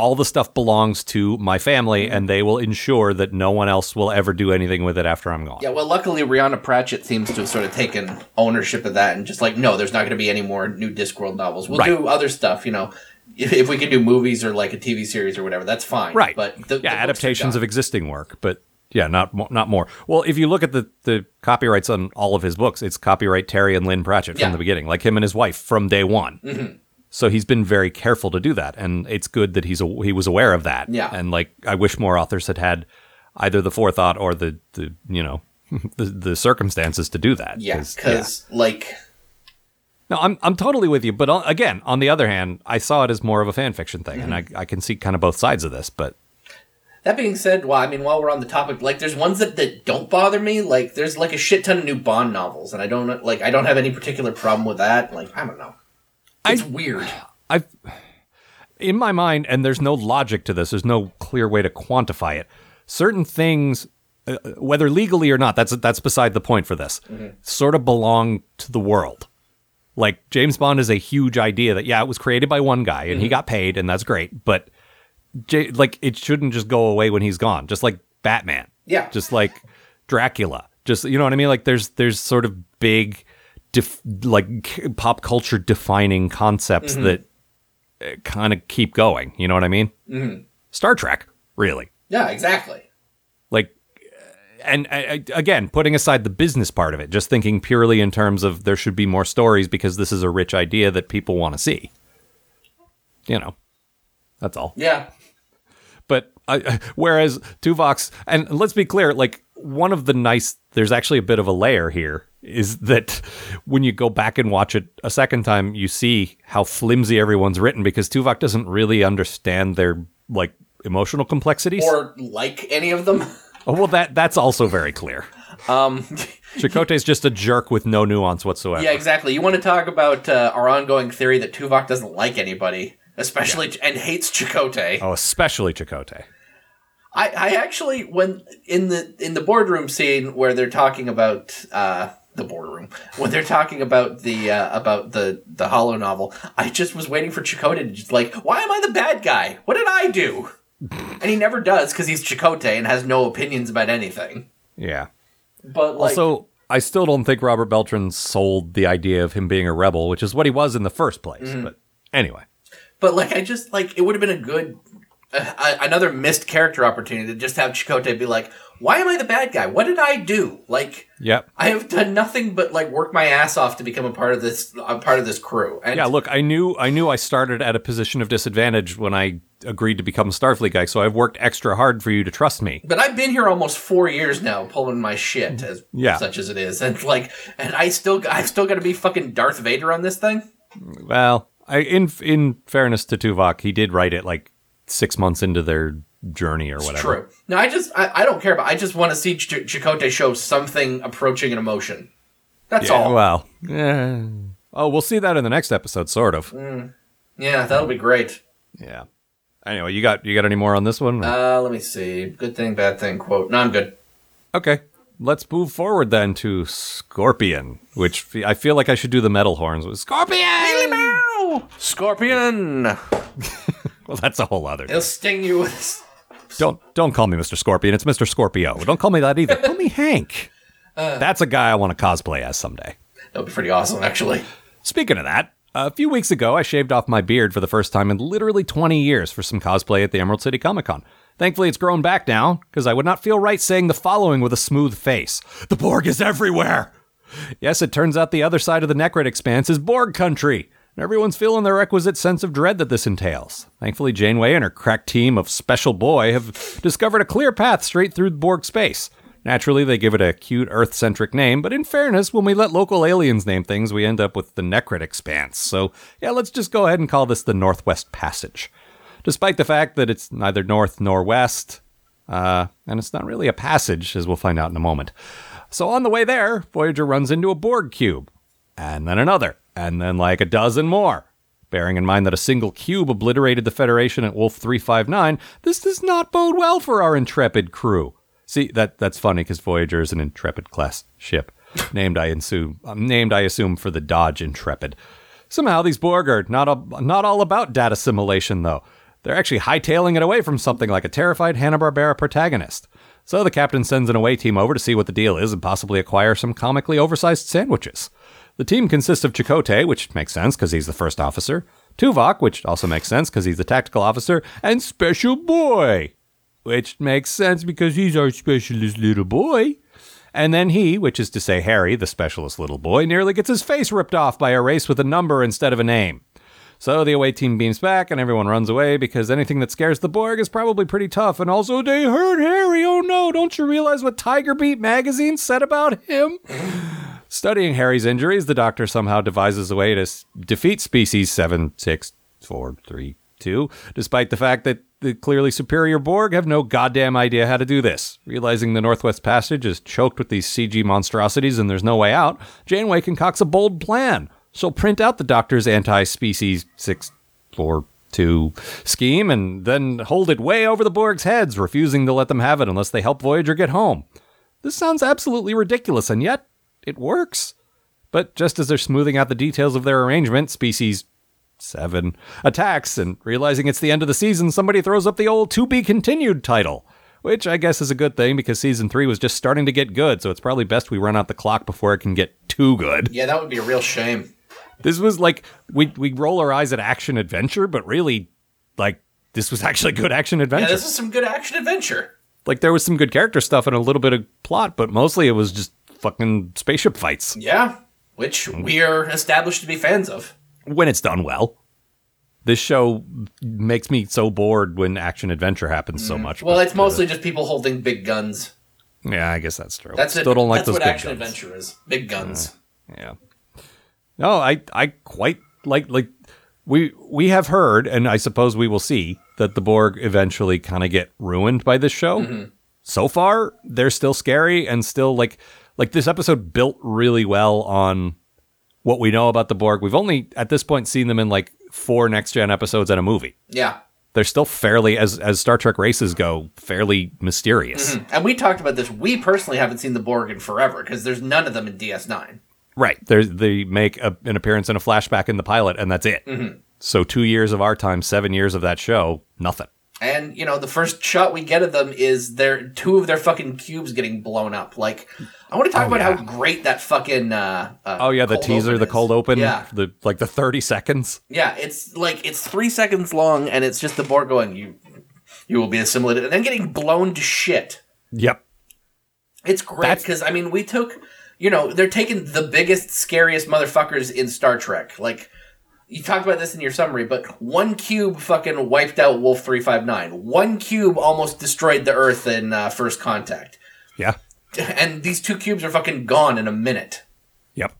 All the stuff belongs to my family, and they will ensure that no one else will ever do anything with it after I'm gone. yeah. Well, luckily Rhianna Pratchett seems to have sort of taken ownership of that and just like, no, there's not going to be any more new Discworld novels. We'll Right. do other stuff, you know. If, if we can do movies or like a TV series or whatever, that's fine. Right. But the, the yeah, are adaptations of existing work, but yeah, not mo- not more. Well, if you look at the the copyrights on all of his books, it's copyright Terry and Lyn Pratchett from Yeah. the beginning, like him and his wife from day one. Mm-hmm. So he's been very careful to do that, and it's good that he's a, he was aware of that. Yeah. and like I wish more authors had had either the forethought or the the you know the the circumstances to do that. yeah, 'Cause, because like no, I'm I'm totally with you. But again, on the other hand, I saw it as more of a fan fiction thing, and Mm-hmm. I I can see kind of both sides of this. But That being said, well, I mean, while we're on the topic, like, there's ones that, that don't bother me. Like, there's like a shit ton of new Bond novels, and I don't like, I don't have any particular problem with that. Like, I don't know, it's weird. I've in my mind, and there's no logic to this. There's no clear way to quantify it. Certain things, uh, uh whether legally or not, that's that's beside the point for this. Mm-hmm. Sort of belong to the world. Like James Bond is a huge idea that yeah, it was created by one guy and he mm-hmm. got paid, and that's great. But J- like it shouldn't just go away when he's gone. Just like Batman. Yeah. Just like Dracula. Just you know what I mean? Like there's there's sort of big, def- like pop culture defining concepts that kind of keep going. You know what I mean? Mm-hmm. Star Trek, really. Yeah, exactly. Like, and uh, again, putting aside the business part of it, just thinking purely in terms of there should be more stories because this is a rich idea that people want to see. You know, that's all. Yeah. But uh, whereas Tuvok's, and let's be clear, like one of the nice, there's actually a bit of a layer here is that when you go back and watch it a second time, you see how flimsy everyone's written because Tuvok doesn't really understand their like emotional complexities. Or like any of them. oh, well, that that's also very clear. Um, Chakotay's just a jerk with no nuance whatsoever. yeah, exactly. You want to talk about uh, our ongoing theory that Tuvok doesn't like anybody, especially and hates Chakotay. Oh, especially Chakotay. I, I actually when in the in the boardroom scene where they're talking about uh, the boardroom when they're talking about the uh, about the the holonovel, I just was waiting for Chakotay to just like, why am I the bad guy? What did I do? and he never does because he's Chakotay and has no opinions about anything. Yeah. But like, Also, I still don't think Robert Beltran sold the idea of him being a rebel, which is what he was in the first place. Mm-hmm. But anyway. But like, I just like it would have been a good, uh, another missed character opportunity to just have Chakotay be like, "Why am I the bad guy? What did I do? Like, Yep. I have done nothing but like work my ass off to become a part of this, a part of this crew." And Yeah, look, I knew I knew I started at a position of disadvantage when I agreed to become a Starfleet guy, so I've worked extra hard for you to trust me. but I've been here almost four years now, pulling my shit as Yeah. such as it is, and like, and I still, I've still got to be fucking Darth Vader on this thing. Well, I in in fairness to Tuvok, he did write it like six months into their journey or whatever. True. No, I just, I, I don't care about. I just want to see Ch- Chakotay show something approaching an emotion. That's Yeah, all. well, eh. oh, we'll see that in the next episode, sort of. yeah, that'll be great. Yeah. Anyway, you got you got any more on this one? Uh, let me see. Good thing, bad thing. Quote. No, I'm good. Okay. Let's move forward then to Scorpion, which fe- I feel like I should do the metal horns with Scorpion. Scorpion. Well, that's a whole other. He'll sting you with. Don't don't call me Mr. Scorpion. It's Mr. Scorpio. Don't call me that either. call me Hank. Uh. That's a guy I want to cosplay as someday. That'd be pretty awesome, actually. Speaking of that, a few weeks ago I shaved off my beard for the first time in literally 20 years for some cosplay at the Emerald City Comic Con. Thankfully, it's grown back now because I would not feel right saying the following with a smooth face: "The Borg is everywhere." Yes, it turns out the other side of the Nekrit expanse is Borg country. And everyone's feeling the requisite sense of dread that this entails. Thankfully, Janeway and her crack team of Special Boy have discovered a clear path straight through Borg space. Naturally, they give it a cute Earth centric name, but in fairness, when we let local aliens name things, we end up with the Nekrit Expanse. So, yeah, let's just go ahead and call this the Northwest Passage. Despite the fact that it's neither north nor west, uh, and it's not really a passage, as we'll find out in a moment. So on the way there, Voyager runs into a Borg cube, and then another, and then like a dozen more. Bearing in mind that a single cube obliterated the Federation at Wolf 359, this does not bode well for our intrepid crew. See, that that's funny because Voyager is an Intrepid class ship, named I assume um, named I assume for the Dodge Intrepid. Somehow these Borg are not a, not all about data assimilation though. They're actually hightailing it away from something like a terrified Hanna-Barbera protagonist. So the captain sends an away team over to see what the deal is and possibly acquire some comically oversized sandwiches. The team consists of Chakotay, which makes sense because he's the first officer, Tuvok, which also makes sense because he's the tactical officer, and Special Boy, which makes sense because he's our specialist little boy. And then he, which is to say Harry, the specialist little boy, nearly gets his face ripped off by a race with a number instead of a name. So the away team beams back and everyone runs away because anything that scares the Borg is probably pretty tough. And also, they hurt Harry. Oh no, don't you realize what Tiger Beat magazine said about him? Studying Harry's injuries, the doctor somehow devises a way to s- defeat species 76432, despite the fact that the clearly superior Borg have no goddamn idea how to do this. Realizing the Northwest Passage is choked with these CG monstrosities and there's no way out, Janeway concocts a bold plan. She'll print out the doctor's anti species 642 scheme and then hold it way over the Borg's heads, refusing to let them have it unless they help Voyager get home. This sounds absolutely ridiculous, and yet it works. But just as they're smoothing out the details of their arrangement, species 7 attacks, and realizing it's the end of the season, somebody throws up the old to be continued title. Which I guess is a good thing because season 3 was just starting to get good, so it's probably best we run out the clock before it can get too good. Yeah, that would be a real shame. This was like we we roll our eyes at action adventure, but really like this was actually good action adventure. Yeah, this is some good action adventure. like there was some good character stuff and a little bit of plot, but mostly it was just fucking spaceship fights Yeah, which we are established to be fans of. when it's done well. This show makes me so bored when action adventure happens so much. Mm. Well, it's mostly just people holding big guns. uh, yeah, I guess that's true. That's it. Still don't like That's those what big action guns. adventure is. Big guns. Yeah. No, I I quite like like we we have heard, and I suppose we will see that the Borg eventually kind of get ruined by this show. Mm-hmm. So far, they're still scary and still like like this episode built really well on what we know about the Borg. We've only at this point seen them in like four next gen episodes and a movie. Yeah. They're still fairly as as Star Trek races go, fairly mysterious. Mm-hmm. And we talked about this. We personally haven't seen the Borg in forever because there's none of them in DS9. Right. There's they make a, an appearance in a flashback in the pilot, and that's it. Mm-hmm. So two years of our time, seven years of that show, nothing. And you know, the first shot we get of them is their two of their fucking cubes getting blown up. Like, I want to talk about yeah. how great that fucking. Uh, uh, Oh yeah, the teaser, the cold open, Yeah, the like the thirty seconds. yeah. It's like it's three seconds long, and it's just the Borg going, "You, you will be assimilated," and then getting blown to shit. Yep. It's great because I mean, we took, you know, they're taking the biggest, scariest motherfuckers in Star Trek. Like, you talked about this in your summary, but one cube fucking wiped out Wolf three five nine. One cube almost destroyed the Earth in uh, First Contact, Yeah. and these two cubes are fucking gone in a minute. Yep.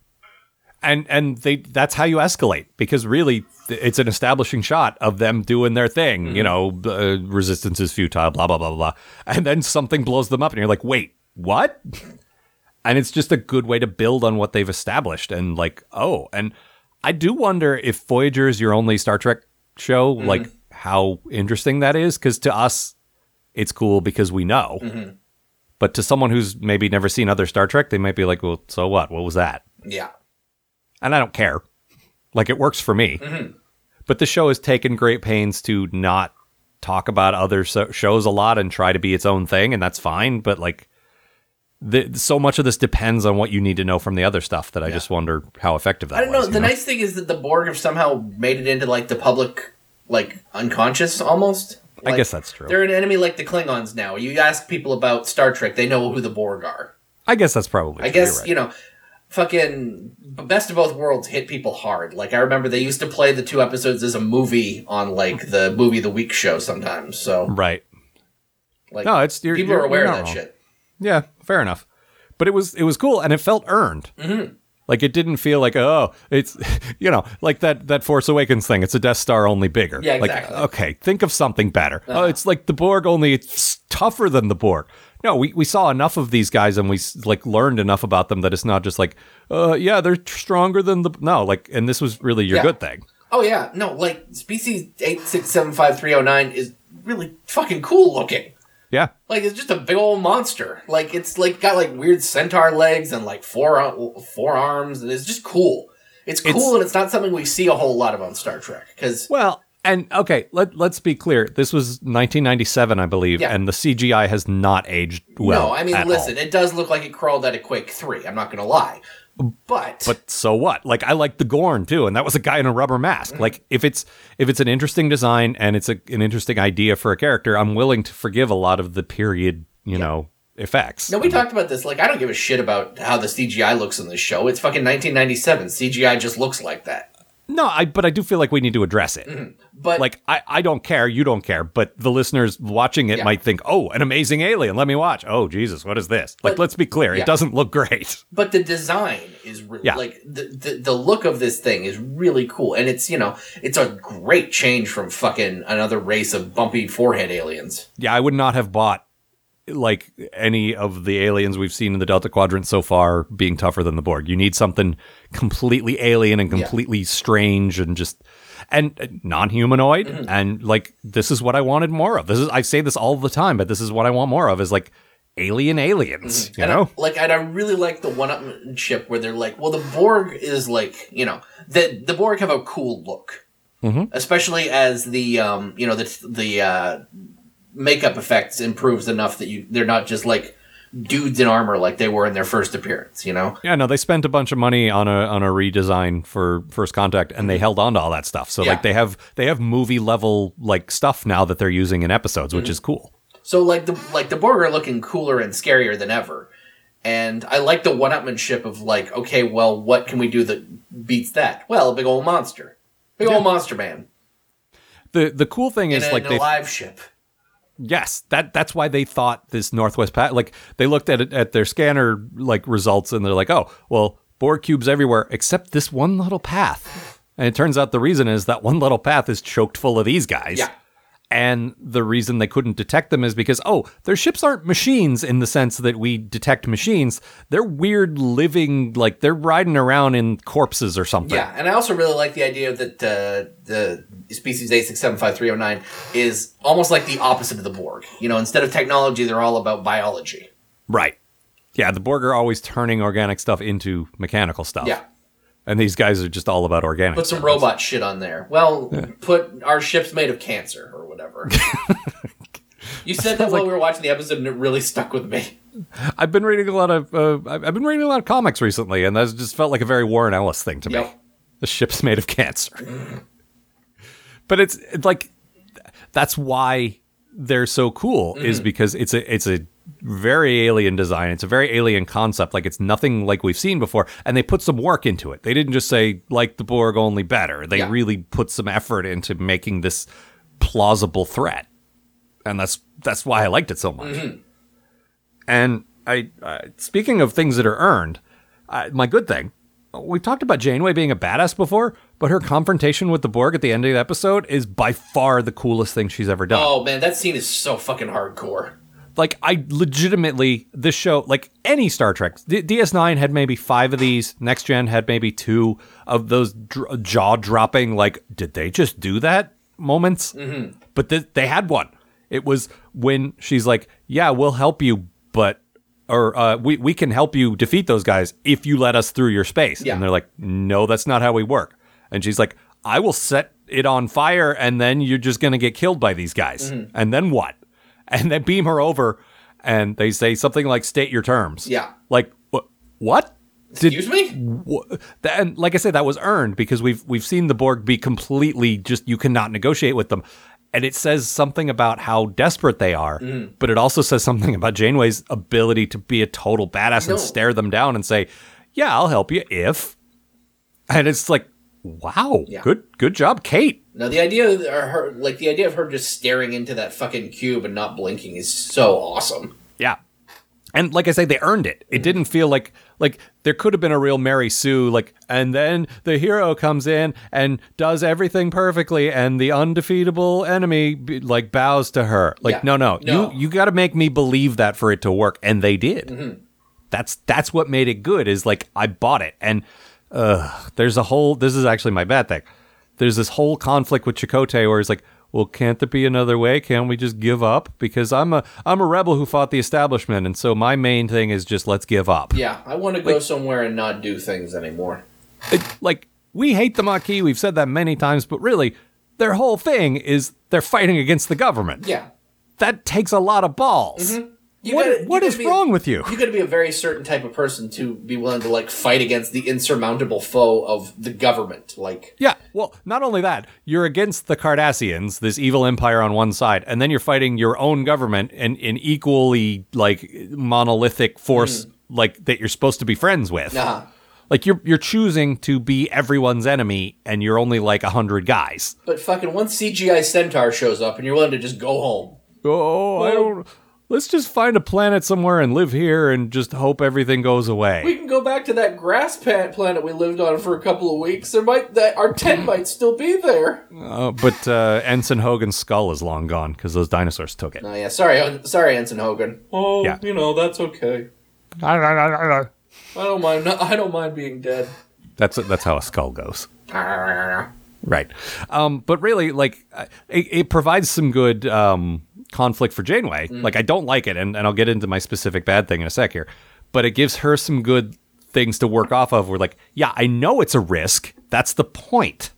And and they that's how you escalate because really it's an establishing shot of them doing their thing. You know, uh, resistance is futile, blah blah blah blah, blah, and then something blows them up, and you're like, wait, what? And it's just a good way to build on what they've established, and like, oh, and I do wonder if Voyager is your only Star Trek show, mm-hmm. like how interesting that is, because to us, it's cool because we know. Mm-hmm. But to someone who's maybe never seen other Star Trek, they might be like, well, so what? What was that? Yeah, and I don't care. Like it works for me. Mm-hmm. But the show has taken great pains to not talk about other so- shows a lot and try to be its own thing, and that's fine. But like, the, so much of this depends on what you need to know from the other stuff that I just wonder how effective that I don't know. The you nice thing is that the Borg have somehow made it into like the public, like unconscious almost. I guess that's true. They're an enemy like the Klingons now. You ask people about Star Trek, they know who the Borg are. I guess that's probably. I true, guess right. you know, fucking best of both worlds hit people hard. Like I remember they used to play the two episodes as a movie on like the movie of the week show sometimes. So right. like, No, it's you're, people you're- are aware of that wrong. shit. Yeah, fair enough. But it was it was cool and it felt earned. Mm-hmm. Like it didn't feel like oh it's you know like that that Force Awakens thing. It's a Death Star only bigger. Yeah, exactly. Uh-huh. okay, think of something better. Oh, it's like the Borg only it's tougher than the Borg. No, we, we saw enough of these guys and we like learned enough about them that it's not just like uh yeah they're stronger than the no like and this was really your Yeah. good thing. Oh yeah, no, like species eight six seven five three zero nine is really fucking cool looking. Yeah. Like it's just a big old monster. Like it's like got like weird centaur legs and like four forearms, and it's just cool. It's cool, It's- and it's not something we see a whole lot of on Star Trek because Well, and okay, let let's be clear. This was 1997, I believe, Yeah. and the CGI has not aged well. no, I mean, listen, all. it does look like it crawled out of Quake Three. I'm not gonna lie, but But so what? Like I like the Gorn too, and that was a guy in a rubber mask. Mm-hmm. Like if it's if it's an interesting design and it's a, an interesting idea for a character, I'm willing to forgive a lot of the period, you know, effects. no, we talked about this. Like, I don't give a shit about how the CGI looks in this show. It's fucking 1997. CGI just looks like that. No, I but I do feel like we need to address it. Mm-hmm. But Like I, I don't care, you don't care, but the listeners watching it Yeah. might think, "Oh, an amazing alien. Let me watch." Oh, Jesus, what is this? Like let's be clear, yeah. it doesn't look great. but the design is really Yeah. like the, the the look of this thing is really cool and it's you know it's a great change from fucking another race of bumpy forehead aliens Yeah, I would not have bought like any of the aliens we've seen in the Delta Quadrant so far being tougher than the Borg. You need something completely alien and completely strange and just and uh, non-humanoid Mm-hmm. and like this is what I wanted more of. This is I say this all the time, but this is what I want more of is like alien aliens, you Mm-hmm. and know? I, like and I really like the one-upmanship where they're like well the Borg is like you know the the Borg have a cool look Mm-hmm. especially as the um you know the the uh makeup effects improves enough that you they're not just like dudes in armor like they were in their first appearance. You know? Yeah, no, they spent a bunch of money on a on a redesign for First Contact, and they held on to all that stuff. So Mm-hmm. Yeah. like they have they have movie level like stuff now that they're using in episodes, Mm-hmm. which is cool. So like the like the Borg are looking cooler and scarier than ever. And I like the one-upmanship of like, okay, well, what can we do that beats that? Well, a big old monster, big old monster man, The the cool thing in is a, like they live ship. Yes, that that's why they thought this Northwest Path. Like they looked at it at their scanner like results, and they're like, "Oh, well, Borg cubes everywhere except this one little path." And it turns out the reason is that one little path is choked full of these guys. Yeah. And the reason they couldn't detect them is because, oh, their ships aren't machines in the sense that we detect machines. They're weird living, like they're riding around in corpses or something. Yeah, and I also really like the idea that uh, the species A six seven five three zero nine is almost like the opposite of the Borg. You know, instead of technology, they're all about biology. Right. Yeah, the Borg are always turning organic stuff into mechanical stuff. Yeah, And these guys are just all about organic. put some robot shit on there. Well, put our ship's made of cancer or whatever. you said that while we were watching the episode, and it really stuck with me. I've been reading a lot of uh, I've been reading a lot of comics recently, and that just felt like a very Warren Ellis thing to me. The ship's made of cancer, but it's, it's like that's why they're so cool is because it's a it's a very alien design. It's a very alien concept. Like it's nothing like we've seen before, and they put some work into it. They didn't just say like the Borg only better. They Yeah. really put some effort into making this plausible threat, and that's that's why I liked it so much. And I, uh, speaking of things that are earned, uh, my good thing, we talked about Janeway being a badass before, but her confrontation with the Borg at the end of the episode is by far the coolest thing she's ever done. Oh man, that scene is so fucking hardcore. Like, I legitimately, this show, like any Star Trek, D- DS9 had maybe five of these, Next Gen had maybe two of those dr- jaw dropping, like, did they just do that moments? Mm-hmm. But th- they had one. It was when she's like, yeah, we'll help you, but or uh, we we can help you defeat those guys if you let us through your space. Yeah. And they're like, no, that's not how we work. And she's like, I will set it on fire, and then you're just gonna get killed by these guys. Mm-hmm. And then what? And they beam her over, and they say something like, "State your terms." Yeah. Like what? What? Did, Excuse me? that- and like I said, that was earned because we've we've seen the Borg be completely just you cannot negotiate with them, and it says something about how desperate they are, Mm-hmm. but it also says something about Janeway's ability to be a total badass No. and stare them down and say, "Yeah, I'll help you if," and it's like, wow, Yeah. good good job, Kate. No, the idea of her, like the idea of her just staring into that fucking cube and not blinking is so awesome. Yeah. And like I say, they earned it. It didn't feel like like there could have been a real Mary Sue, like, and then the hero comes in and does everything perfectly, and the undefeatable enemy like bows to her. Like, Yeah. no, no, No. you you got to make me believe that for it to work, and they did. That's that's what made it good. Is like I bought it, and uh, there's a whole. This is actually my bad thing. There's this whole conflict with Chakotay where he's like, "Well, can't there be another way? Can't we just give up? Because I'm a I'm a rebel who fought the establishment, and so my main thing is just let's give up. Yeah, I want to go somewhere and not do things anymore. It- like we hate the Maquis. We've said that many times, but really, their whole thing is they're fighting against the government. Yeah. That takes a lot of balls. Mm-hmm. You What- gotta- what be- wrong with you? You got to be a very certain type of person to be willing to like fight against the insurmountable foe of the government. Like, Yeah, well, not only that, you're against the Cardassians, this evil empire on one side, and then you're fighting your own government and an equally like monolithic force hmm. like that you're supposed to be friends with. nah. Like you're you're choosing to be everyone's enemy and you're only like a hundred guys. But fucking once CGI Centaur shows up and you're willing to just go home. Oh, I don't let's just find a planet somewhere and live here and just hope everything goes away. We can go back to that grass pa- planet we lived on for a couple of weeks. There might that our tent might still be there. Uh, but uh, Ensign Hogan's skull is long gone because those dinosaurs took it. Oh yeah, sorry, sorry, Ensign Hogan. Oh, Yeah. you know that's okay. I don't mind. I don't mind being dead. That's that's how a skull goes. Right. Um, but really, like, uh, it, it provides some good um, conflict for Janeway. Mm. Like, I don't like it, and, and I'll get into my specific bad thing in a sec here. But it gives her some good things to work off of. We're like, yeah, I know it's a risk. That's the point.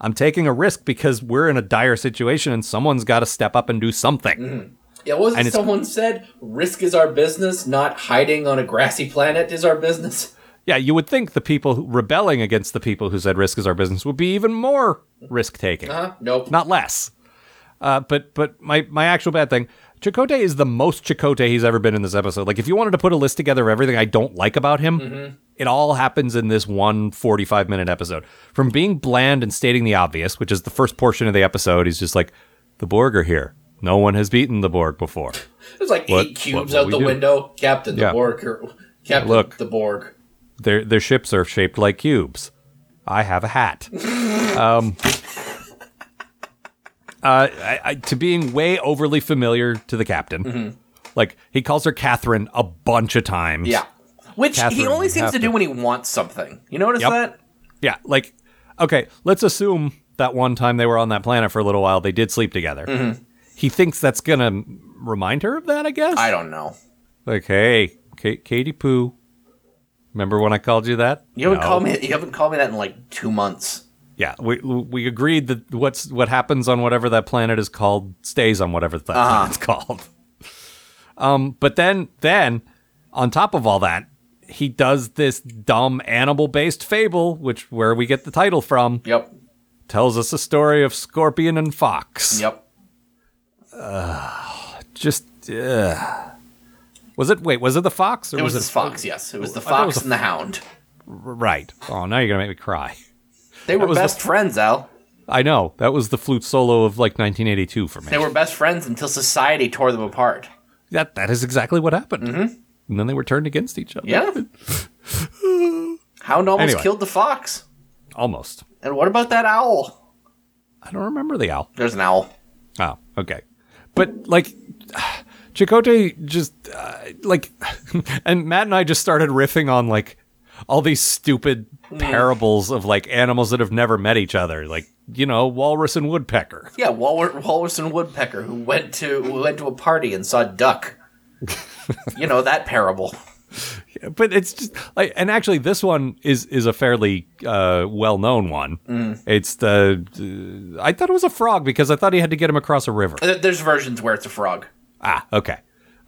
I'm taking a risk because we're in a dire situation and someone's got to step up and do something. Mm. Yeah, wasn't And someone said risk is our business, not hiding on a grassy planet is our business? Yeah, you would think the people who, rebelling against the people who said risk is our business would be even more risk taking, Huh? Nope. not less. Uh, but but my my actual bad thing, Chakotay is the most Chakotay he's ever been in this episode. Like if you wanted to put a list together of everything I don't like about him, it all happens in this one 45 minute episode. From being bland and stating the obvious, which is the first portion of the episode, he's just like, the Borg are here. No one has beaten the Borg before. There's like What- eight cubes what out the do? window. Captain the Yeah. Borg. Or, Captain Look. the Borg. their their ships are shaped like cubes. I have a hat. um, uh, I, I, to being way overly familiar to the captain, like he calls her Kathryn a bunch of times. Yeah. Which he only seems to do when he wants something. You notice Yep. that? yeah. Like, okay, let's assume that one time they were on that planet for a little while, they did sleep together. He thinks that's gonna remind her of that. I guess. I don't know. Like, hey, Ka- Katie Poo. Remember when I called you that? You haven't No. called me. You haven't called me that in like two months. Yeah, we we agreed that what's what happens on whatever that planet is called stays on whatever that Uh-huh. planet's called. Um, but then then on top of all that, he does this dumb animal based fable, which where we get the title from, Yep. tells us a story of Scorpion and Fox. Yep. Just uh, was it? Wait, was it the fox or It was, was, the fox. Yes, it was the I thought it fox was and the hound. Right. Oh, now you're gonna make me cry. They were was the- best friends, Al. I know that was the flute solo of like 1982 for me. They were best friends until society tore them apart. That that is exactly what happened. And then they were turned against each other. Yeah. Hound almost Anyway. killed the fox. Almost. And what about that owl? I don't remember the owl. There's an owl. Oh, okay. But like Chakotay just uh, like and Matt and I just started riffing on like all these stupid parables of like animals that have never met each other, like you know, walrus and woodpecker. Yeah, Walrus, Walrus and Woodpecker who went to who went to a party and saw a duck. you know that parable. but it's just like and actually this one is is a fairly uh well-known one it's the uh, i thought it was a frog because i thought he had to get him across a river There's versions where it's a frog. ah okay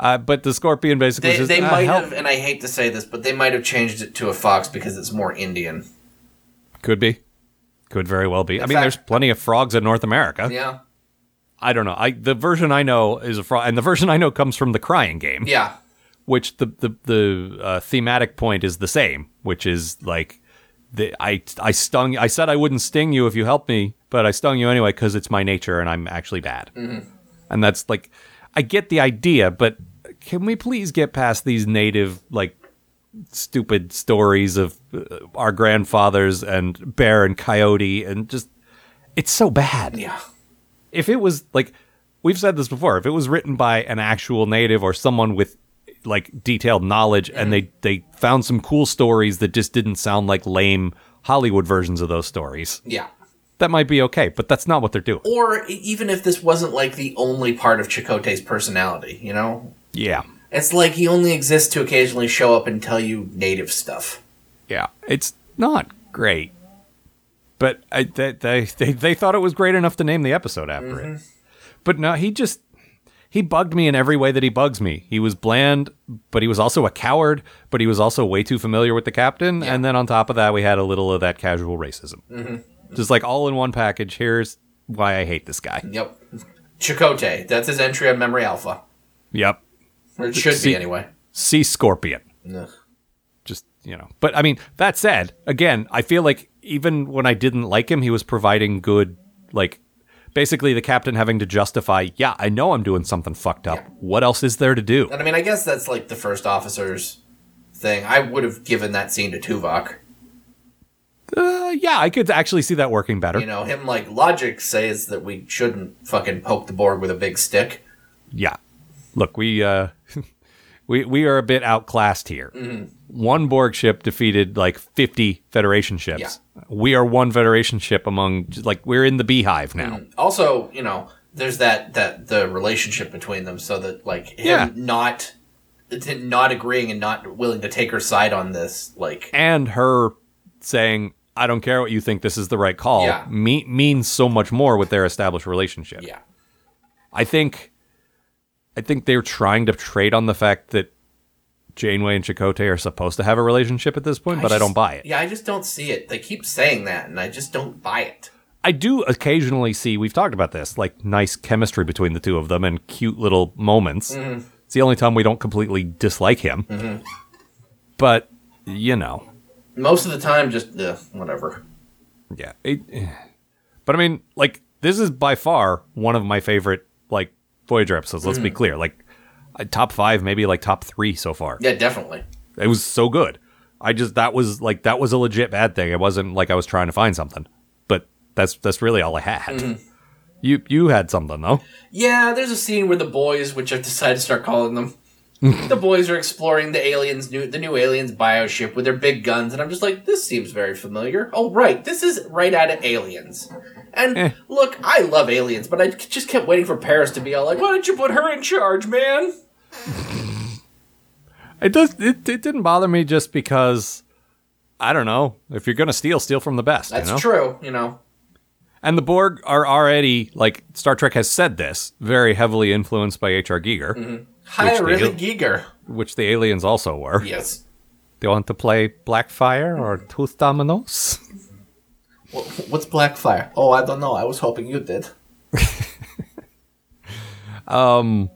uh, but the scorpion basically They, says, they "Ah, might help." have, and I hate to say this, but they might have changed it to a fox because it's more Indian. could be could very well be i mean fact- there's plenty of frogs in north america Yeah. i don't know i the version i know is a frog and the version i know comes from the crying game Yeah. which the the the uh, thematic point is the same, which is like the I I stung I said I wouldn't sting you if you helped me, but I stung you anyway because it's my nature and I'm actually bad. And that's like I get the idea, but can we please get past these native like stupid stories of uh, our grandfathers and bear and coyote and just it's so bad Yeah. if it was like we've said this before if it was written by an actual native or someone with like detailed knowledge and they they found some cool stories that just didn't sound like lame hollywood versions of those stories Yeah. that might be okay but that's not what they're doing Or even if this wasn't like the only part of Chakotay's personality, you know? Yeah It's like he only exists to occasionally show up and tell you native stuff. yeah it's not great but I, they, they, they, they thought it was great enough to name the episode after it mm-hmm. but no he just he bugged me in every way that he bugs me. He was bland, but he was also a coward, but he was also way too familiar with the captain. And then on top of that, we had a little of that casual racism. Mm-hmm. Just like all in one package. Here's why I hate this guy. Yep. Chakotay. That's his entry on Memory Alpha. Yep. Or it should See- be anyway. Sea Scorpion. Ugh. Just, you know. But I mean, that said, again, I feel like even when I didn't like him, he was providing good, like, basically the captain having to justify, yeah, I know I'm doing something fucked up. What else is there to do? And I mean, I guess that's like the first officer's thing. I would have given that scene to Tuvok. Uh, yeah, I could actually see that working better. You know, him like logic says that we shouldn't fucking poke the Borg with a big stick. Yeah. Look, we uh we we are a bit outclassed here. Mm-hmm. One Borg ship defeated like 50 Federation ships. We are one Federation ship among like we're in the beehive now. Also, you know, there's that that the relationship between them, so that like him Yeah. not not agreeing and not willing to take her side on this, like And her saying I don't care what you think this is the right call Yeah. me- means so much more with their established relationship. yeah, I think I think they're trying to trade on the fact that Janeway and Chakotay are supposed to have a relationship at this point, but I don't buy it. Yeah, I just don't see it. They keep saying that, and I just don't buy it. I do occasionally see, we've talked about this, like nice chemistry between the two of them and cute little moments. Mm-hmm. It's the only time we don't completely dislike him. But, you know, Most of the time, just uh, whatever. yeah. It, but I mean, like, this is by far one of my favorite, Voyager episodes. Let's be Mm. clear. Like, uh, top five, maybe like top three so far. Yeah, definitely. It was so good. I just, that was like, that was a legit bad thing. It wasn't like I was trying to find something. But that's, that's really all I had. Mm-hmm. You, you had something, though. Yeah, there's a scene where the boys, which I've decided to start calling them, the boys are exploring the aliens, new the new aliens bioship with their big guns, and I'm just like, this seems very familiar. Oh, right, this is right out of Aliens. And Eh. look, I love Aliens, but I just kept waiting for Paris to be all like, why don't you put her in charge, man? It does. It, it didn't bother me just because I don't know. If you're gonna steal, steal from the best. That's you know? true, you know. And the Borg are already like Star Trek has said this, very heavily influenced by H.R. Giger, Hi, really. Giger. which the aliens also were. Yes. They want to play Blackfire or Tooth Dominoes. What's Blackfire? Oh, I don't know. I was hoping you did. Um,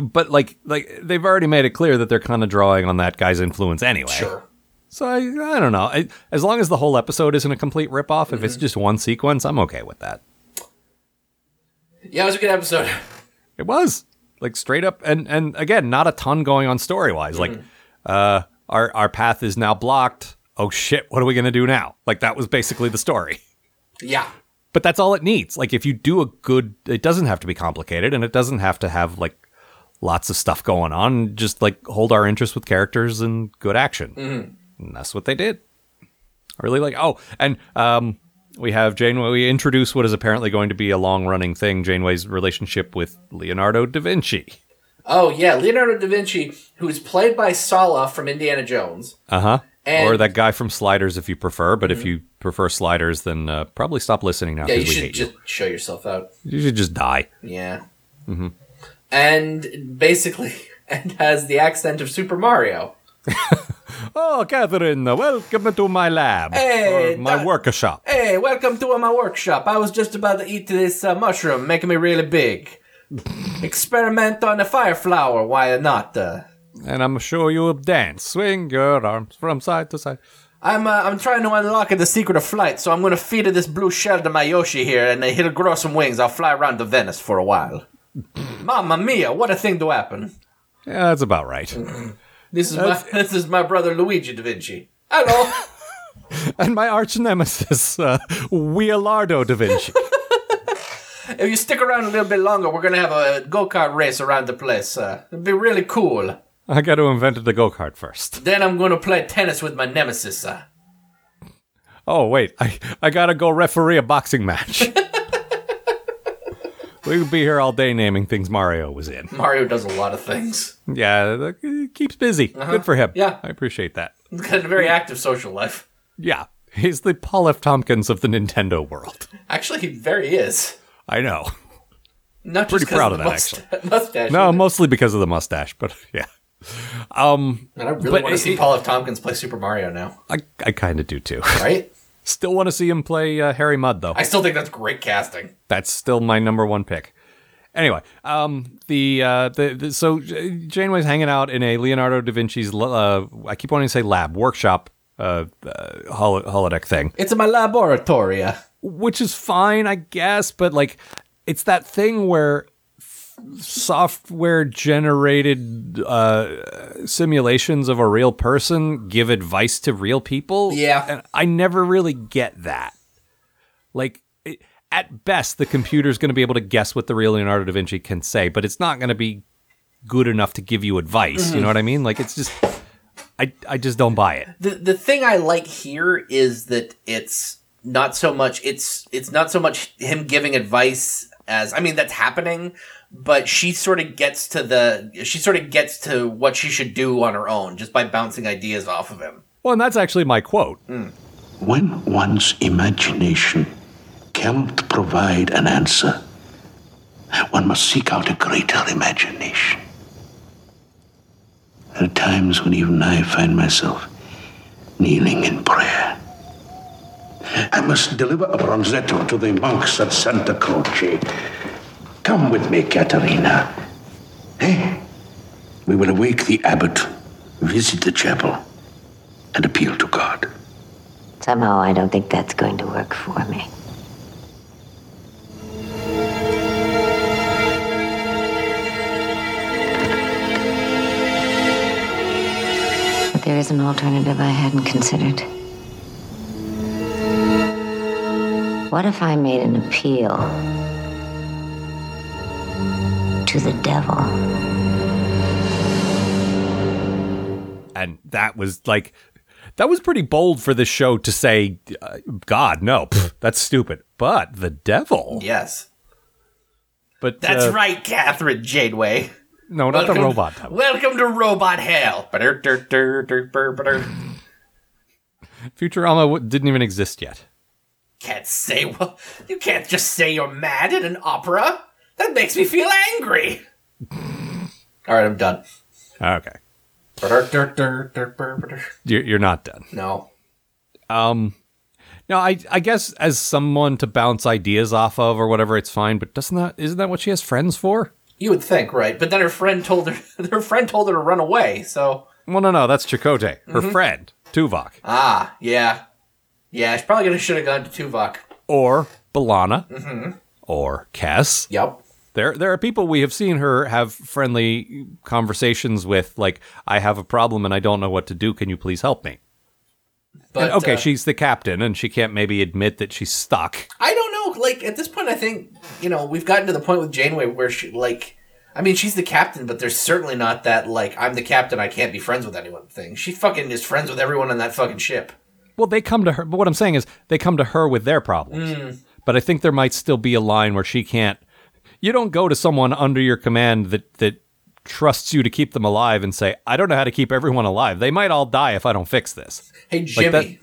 but like, like they've already made it clear that they're kind of drawing on that guy's influence anyway. Sure. So I, I don't know. I, as long as the whole episode isn't a complete ripoff, if it's just one sequence, I'm okay with that. Yeah, it was a good episode. It was like straight up, and and again, not a ton going on story wise. Like, uh, our our path is now blocked. Oh shit! What are we gonna do now? Like that was basically the story. Yeah. But that's all it needs. Like if you do a good, it doesn't have to be complicated, and it doesn't have to have like lots of stuff going on. Just like hold our interest with characters and good action, and that's what they did. I really like. Oh, and um, we have Janeway. We introduce what is apparently going to be a long running thing. Janeway's relationship with Leonardo da Vinci. Oh, yeah, Leonardo da Vinci, who's played by Sallah from Indiana Jones. Uh huh. Or that guy from Sliders, if you prefer. But if you prefer Sliders, then uh, probably stop listening now Yeah, you we should just show yourself out. you. You should just die. Yeah. And basically, and has the accent of Super Mario. Oh, Kathryn, welcome to my lab. Hey, or my that- workshop. Hey, welcome to my workshop. I was just about to eat this uh, mushroom, making me really big. Experiment on a fire flower, why not? Uh, And I'm sure you will dance. Swing your arms from side to side. I'm uh, I'm trying to unlock the secret of flight, so I'm gonna feed this blue shell to my Yoshi here, and he'll grow some wings. I'll fly around to Venice for a while. Mamma mia! What a thing to happen! Yeah, that's about right. This is my this is my brother Luigi da Vinci. Hello. and my arch nemesis, uh, da Vinci. if you stick around a little bit longer, we're gonna have a go kart race around the place. Uh, it'll be really cool. I got to invent the go kart first. Then I'm gonna play tennis with my nemesis. Uh. Oh wait, I I gotta go referee a boxing match. We could be here all day naming things Mario was in. Mario does a lot of things. Yeah, keeps busy. Good for him. Yeah. I appreciate that. He's got a very active social life. Yeah, he's the Paul F. Tompkins of the Nintendo world. Actually, he very is. I know. Not Pretty proud of of that, actually. mustache. No, either. mostly because of the mustache, but yeah. Um, Man, I really want to see Paul F. Tompkins play Super Mario now. I I kind of do too. Right? Still want to see him play uh, Harry Mudd though. I still think that's great casting. That's still my number one pick. Anyway, um, the, uh, the, the so Janeway's hanging out in a Leonardo da Vinci's. Uh, I keep wanting to say lab workshop, uh, uh hol- holodeck thing, It's my laboratory. uh. which is fine, I guess. But like, it's that thing where software generated uh, simulations of a real person give advice to real people. Yeah. and I never really get that. Like, it, at best, the computer's going to be able to guess what the real Leonardo da Vinci can say, but it's not going to be good enough to give you advice. You know what I mean? Like, it's just, I, I just don't buy it. The the thing I like here is that it's not so much it's it's not so much him giving advice as I mean that's happening, but she sort of gets to the she sort of gets to what she should do on her own just by bouncing ideas off of him. Well, and that's actually my quote. Hmm. When one's imagination cannot provide an answer, One must seek out a greater imagination. There are times when even I find myself kneeling in prayer. I must deliver a bronzetto to the monks at Santa Croce. Come with me, Caterina. Eh? We will awake the abbot, visit the chapel, and appeal to God. Somehow I don't think that's going to work for me. But there is an alternative I hadn't considered. What if I made an appeal to the devil? and that was like that was pretty bold for this show to say uh, god no pff, that's stupid but the devil Yes. but That's uh, right, Kathryn Janeway. no not the robot devil. Welcome to Robot Hell. Futurama w- didn't even exist yet Can't say well. You can't just say you're mad at an opera. That makes me feel angry. All right, I'm done. okay you're, you're not done No. um no I, I guess as someone to bounce ideas off of or whatever it's fine but doesn't that isn't that what she has friends for You would think, right? But then her friend told her her friend told her to run away. So well no no that's Chakotay her Mm-hmm. friend Tuvok ah, yeah, yeah. She's probably gonna should have gone to Tuvok. or B'Elanna Mm-hmm. or Kes Yep. There, there are people we have seen her have friendly conversations with, like, "I have a problem and I don't know what to do. Can you please help me?" But And, okay, uh, she's the captain, and she can't maybe admit that she's stuck. I don't know. Like at this point, I think you know we've gotten to the point with Janeway where she like. I mean, she's the captain, but there's certainly not that like I'm the captain. I can't be friends with anyone thing. She fucking is friends with everyone on that fucking ship. Well, they come to her, but what I'm saying is they come to her with their problems. Mm. But I think there might still be a line where she can't. You don't go to someone under your command that that trusts you to keep them alive and say, "I don't know how to keep everyone alive. They might all die if I don't fix this." Hey Like Jimmy,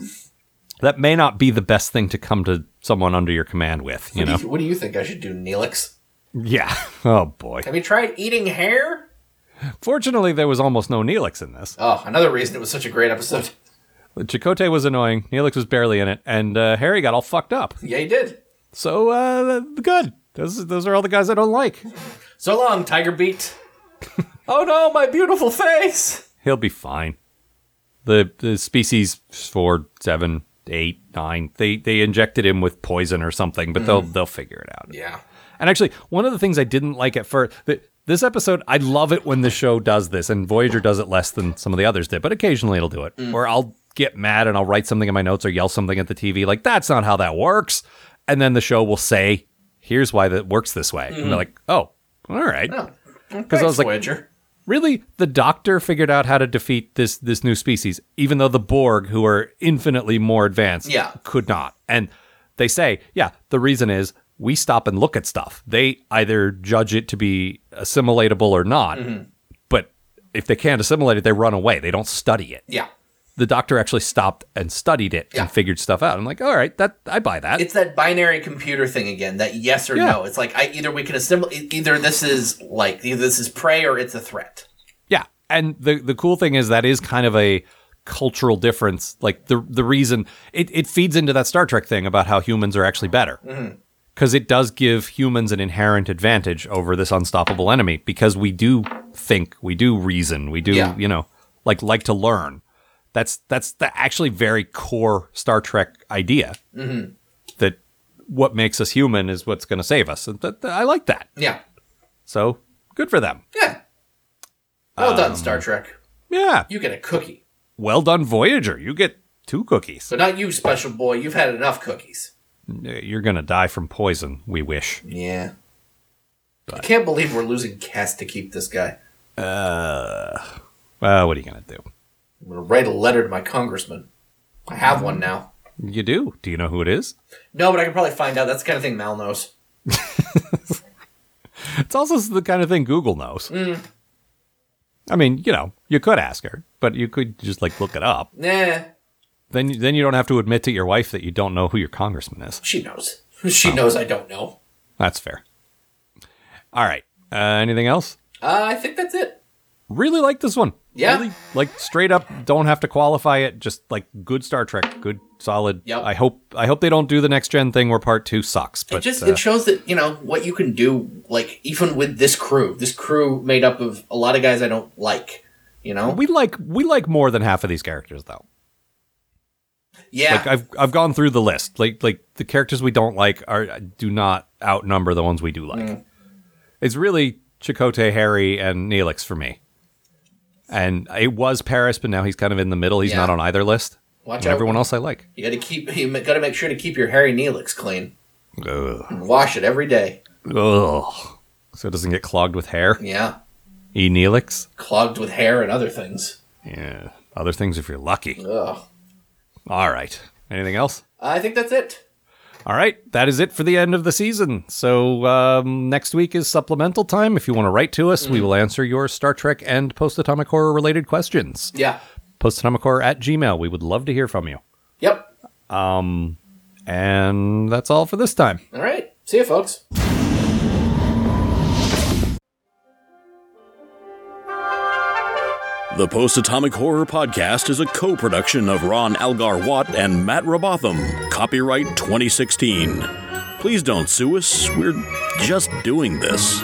That may not be the best thing to come to someone under your command with. You what, know? do you, what do you think I should do, Neelix? Yeah. Oh boy. Have you tried eating hair? Fortunately, there was almost no Neelix in this. Oh, another reason it was such a great episode. Chakotay was annoying. Neelix was barely in it, and uh, Harry got all fucked up. Yeah, he did. So uh, good. Those those are all the guys I don't like. So long, Tiger Beat. oh no, my beautiful face. He'll be fine. The the species four, seven, eight, nine. They they injected him with poison or something, but they'll they'll figure it out. Yeah. And actually, one of the things I didn't like at first, th- this episode, I love it when the show does this, and Voyager does it less than some of the others did, but occasionally it'll do it. Mm. Or I'll get mad and I'll write something in my notes or yell something at the TV, like, that's not how that works. And then the show will say, here's why that works this way. And they're like, oh, all right. Oh, Because I was like, Voyager. really the doctor figured out how to defeat this this new species even though the borg who are infinitely more advanced Yeah. could not and they say yeah the reason is we stop and look at stuff they either judge it to be assimilatable or not Mm-hmm. but if they can't assimilate it they run away they don't study it Yeah. The doctor actually stopped and studied it Yeah. and figured stuff out i'm like all right that i buy that It's that binary computer thing again. That yes or Yeah. no. It's like I either we can assemble Either this is like either this is prey or it's a threat. Yeah, and the the cool thing is that is kind of a cultural difference. Like the the reason it, it feeds into that Star Trek thing about how humans are actually better. Mm-hmm. Because it does give humans an inherent advantage over this unstoppable enemy because we do think, we do reason, we do, Yeah. you know, like like to learn. That's that's the actually very core Star Trek idea. That what makes us human is what's going to save us. And that, I like that. Yeah. So good for them. Yeah. Well Um, done, Star Trek. Yeah. You get a cookie. Well done, Voyager. You get two cookies. But not you, special boy. You've had enough cookies. You're going to die from poison, we wish. Yeah. I can't believe we're losing Kes to keep this guy. Uh, Well, what are you going to do? I'm gonna write a letter to my congressman. I have one now. You do. Do you know who it is? No, but I can probably find out. That's the kind of thing Mal knows. It's also the kind of thing Google knows. I mean, you know, you could ask her, but you could just like look it up. Nah, Then, then you don't have to admit to your wife that you don't know who your congressman is. she knows. She knows I don't know. That's fair. All right. Uh, anything else? Uh, I think that's it. Really like this one. Yeah. Really, like straight up, don't have to qualify it. Just like good Star Trek, good solid. Yep. I hope I hope they don't do the next gen thing where part two sucks. But it just uh, it shows that you know what you can do. Like even with this crew, this crew made up of a lot of guys I don't like. You know, we like we like more than half of these characters though. yeah, Like I've I've gone through the list. Like like the characters we don't like are do not outnumber the ones we do like. Mm. It's really Chakotay, Harry, and Neelix for me. And it was Paris, but now he's kind of in the middle. He's Yeah. not on either list. Watch out. everyone else I like. you got to keep you got to make sure to keep your Harry Neelix clean Ugh. and wash it every day. Ugh. So it doesn't get clogged with hair. Yeah, E Neelix. clogged with hair and other things. Yeah. Other things if you're lucky. Ugh. All right. Anything else? I think that's it. All right, that is it for the end of the season. So um, next week is supplemental time. If you want to write to us, we will answer your Star Trek and post atomic horror related questions. Yeah. Post atomic horror at Gmail. We would love to hear from you. Yep. And that's all for this time. All right. See you, folks. The Post Atomic Horror Podcast is a co production of Ron Algar Watt and Matt Robotham. Copyright 2016. Please don't sue us, we're just doing this.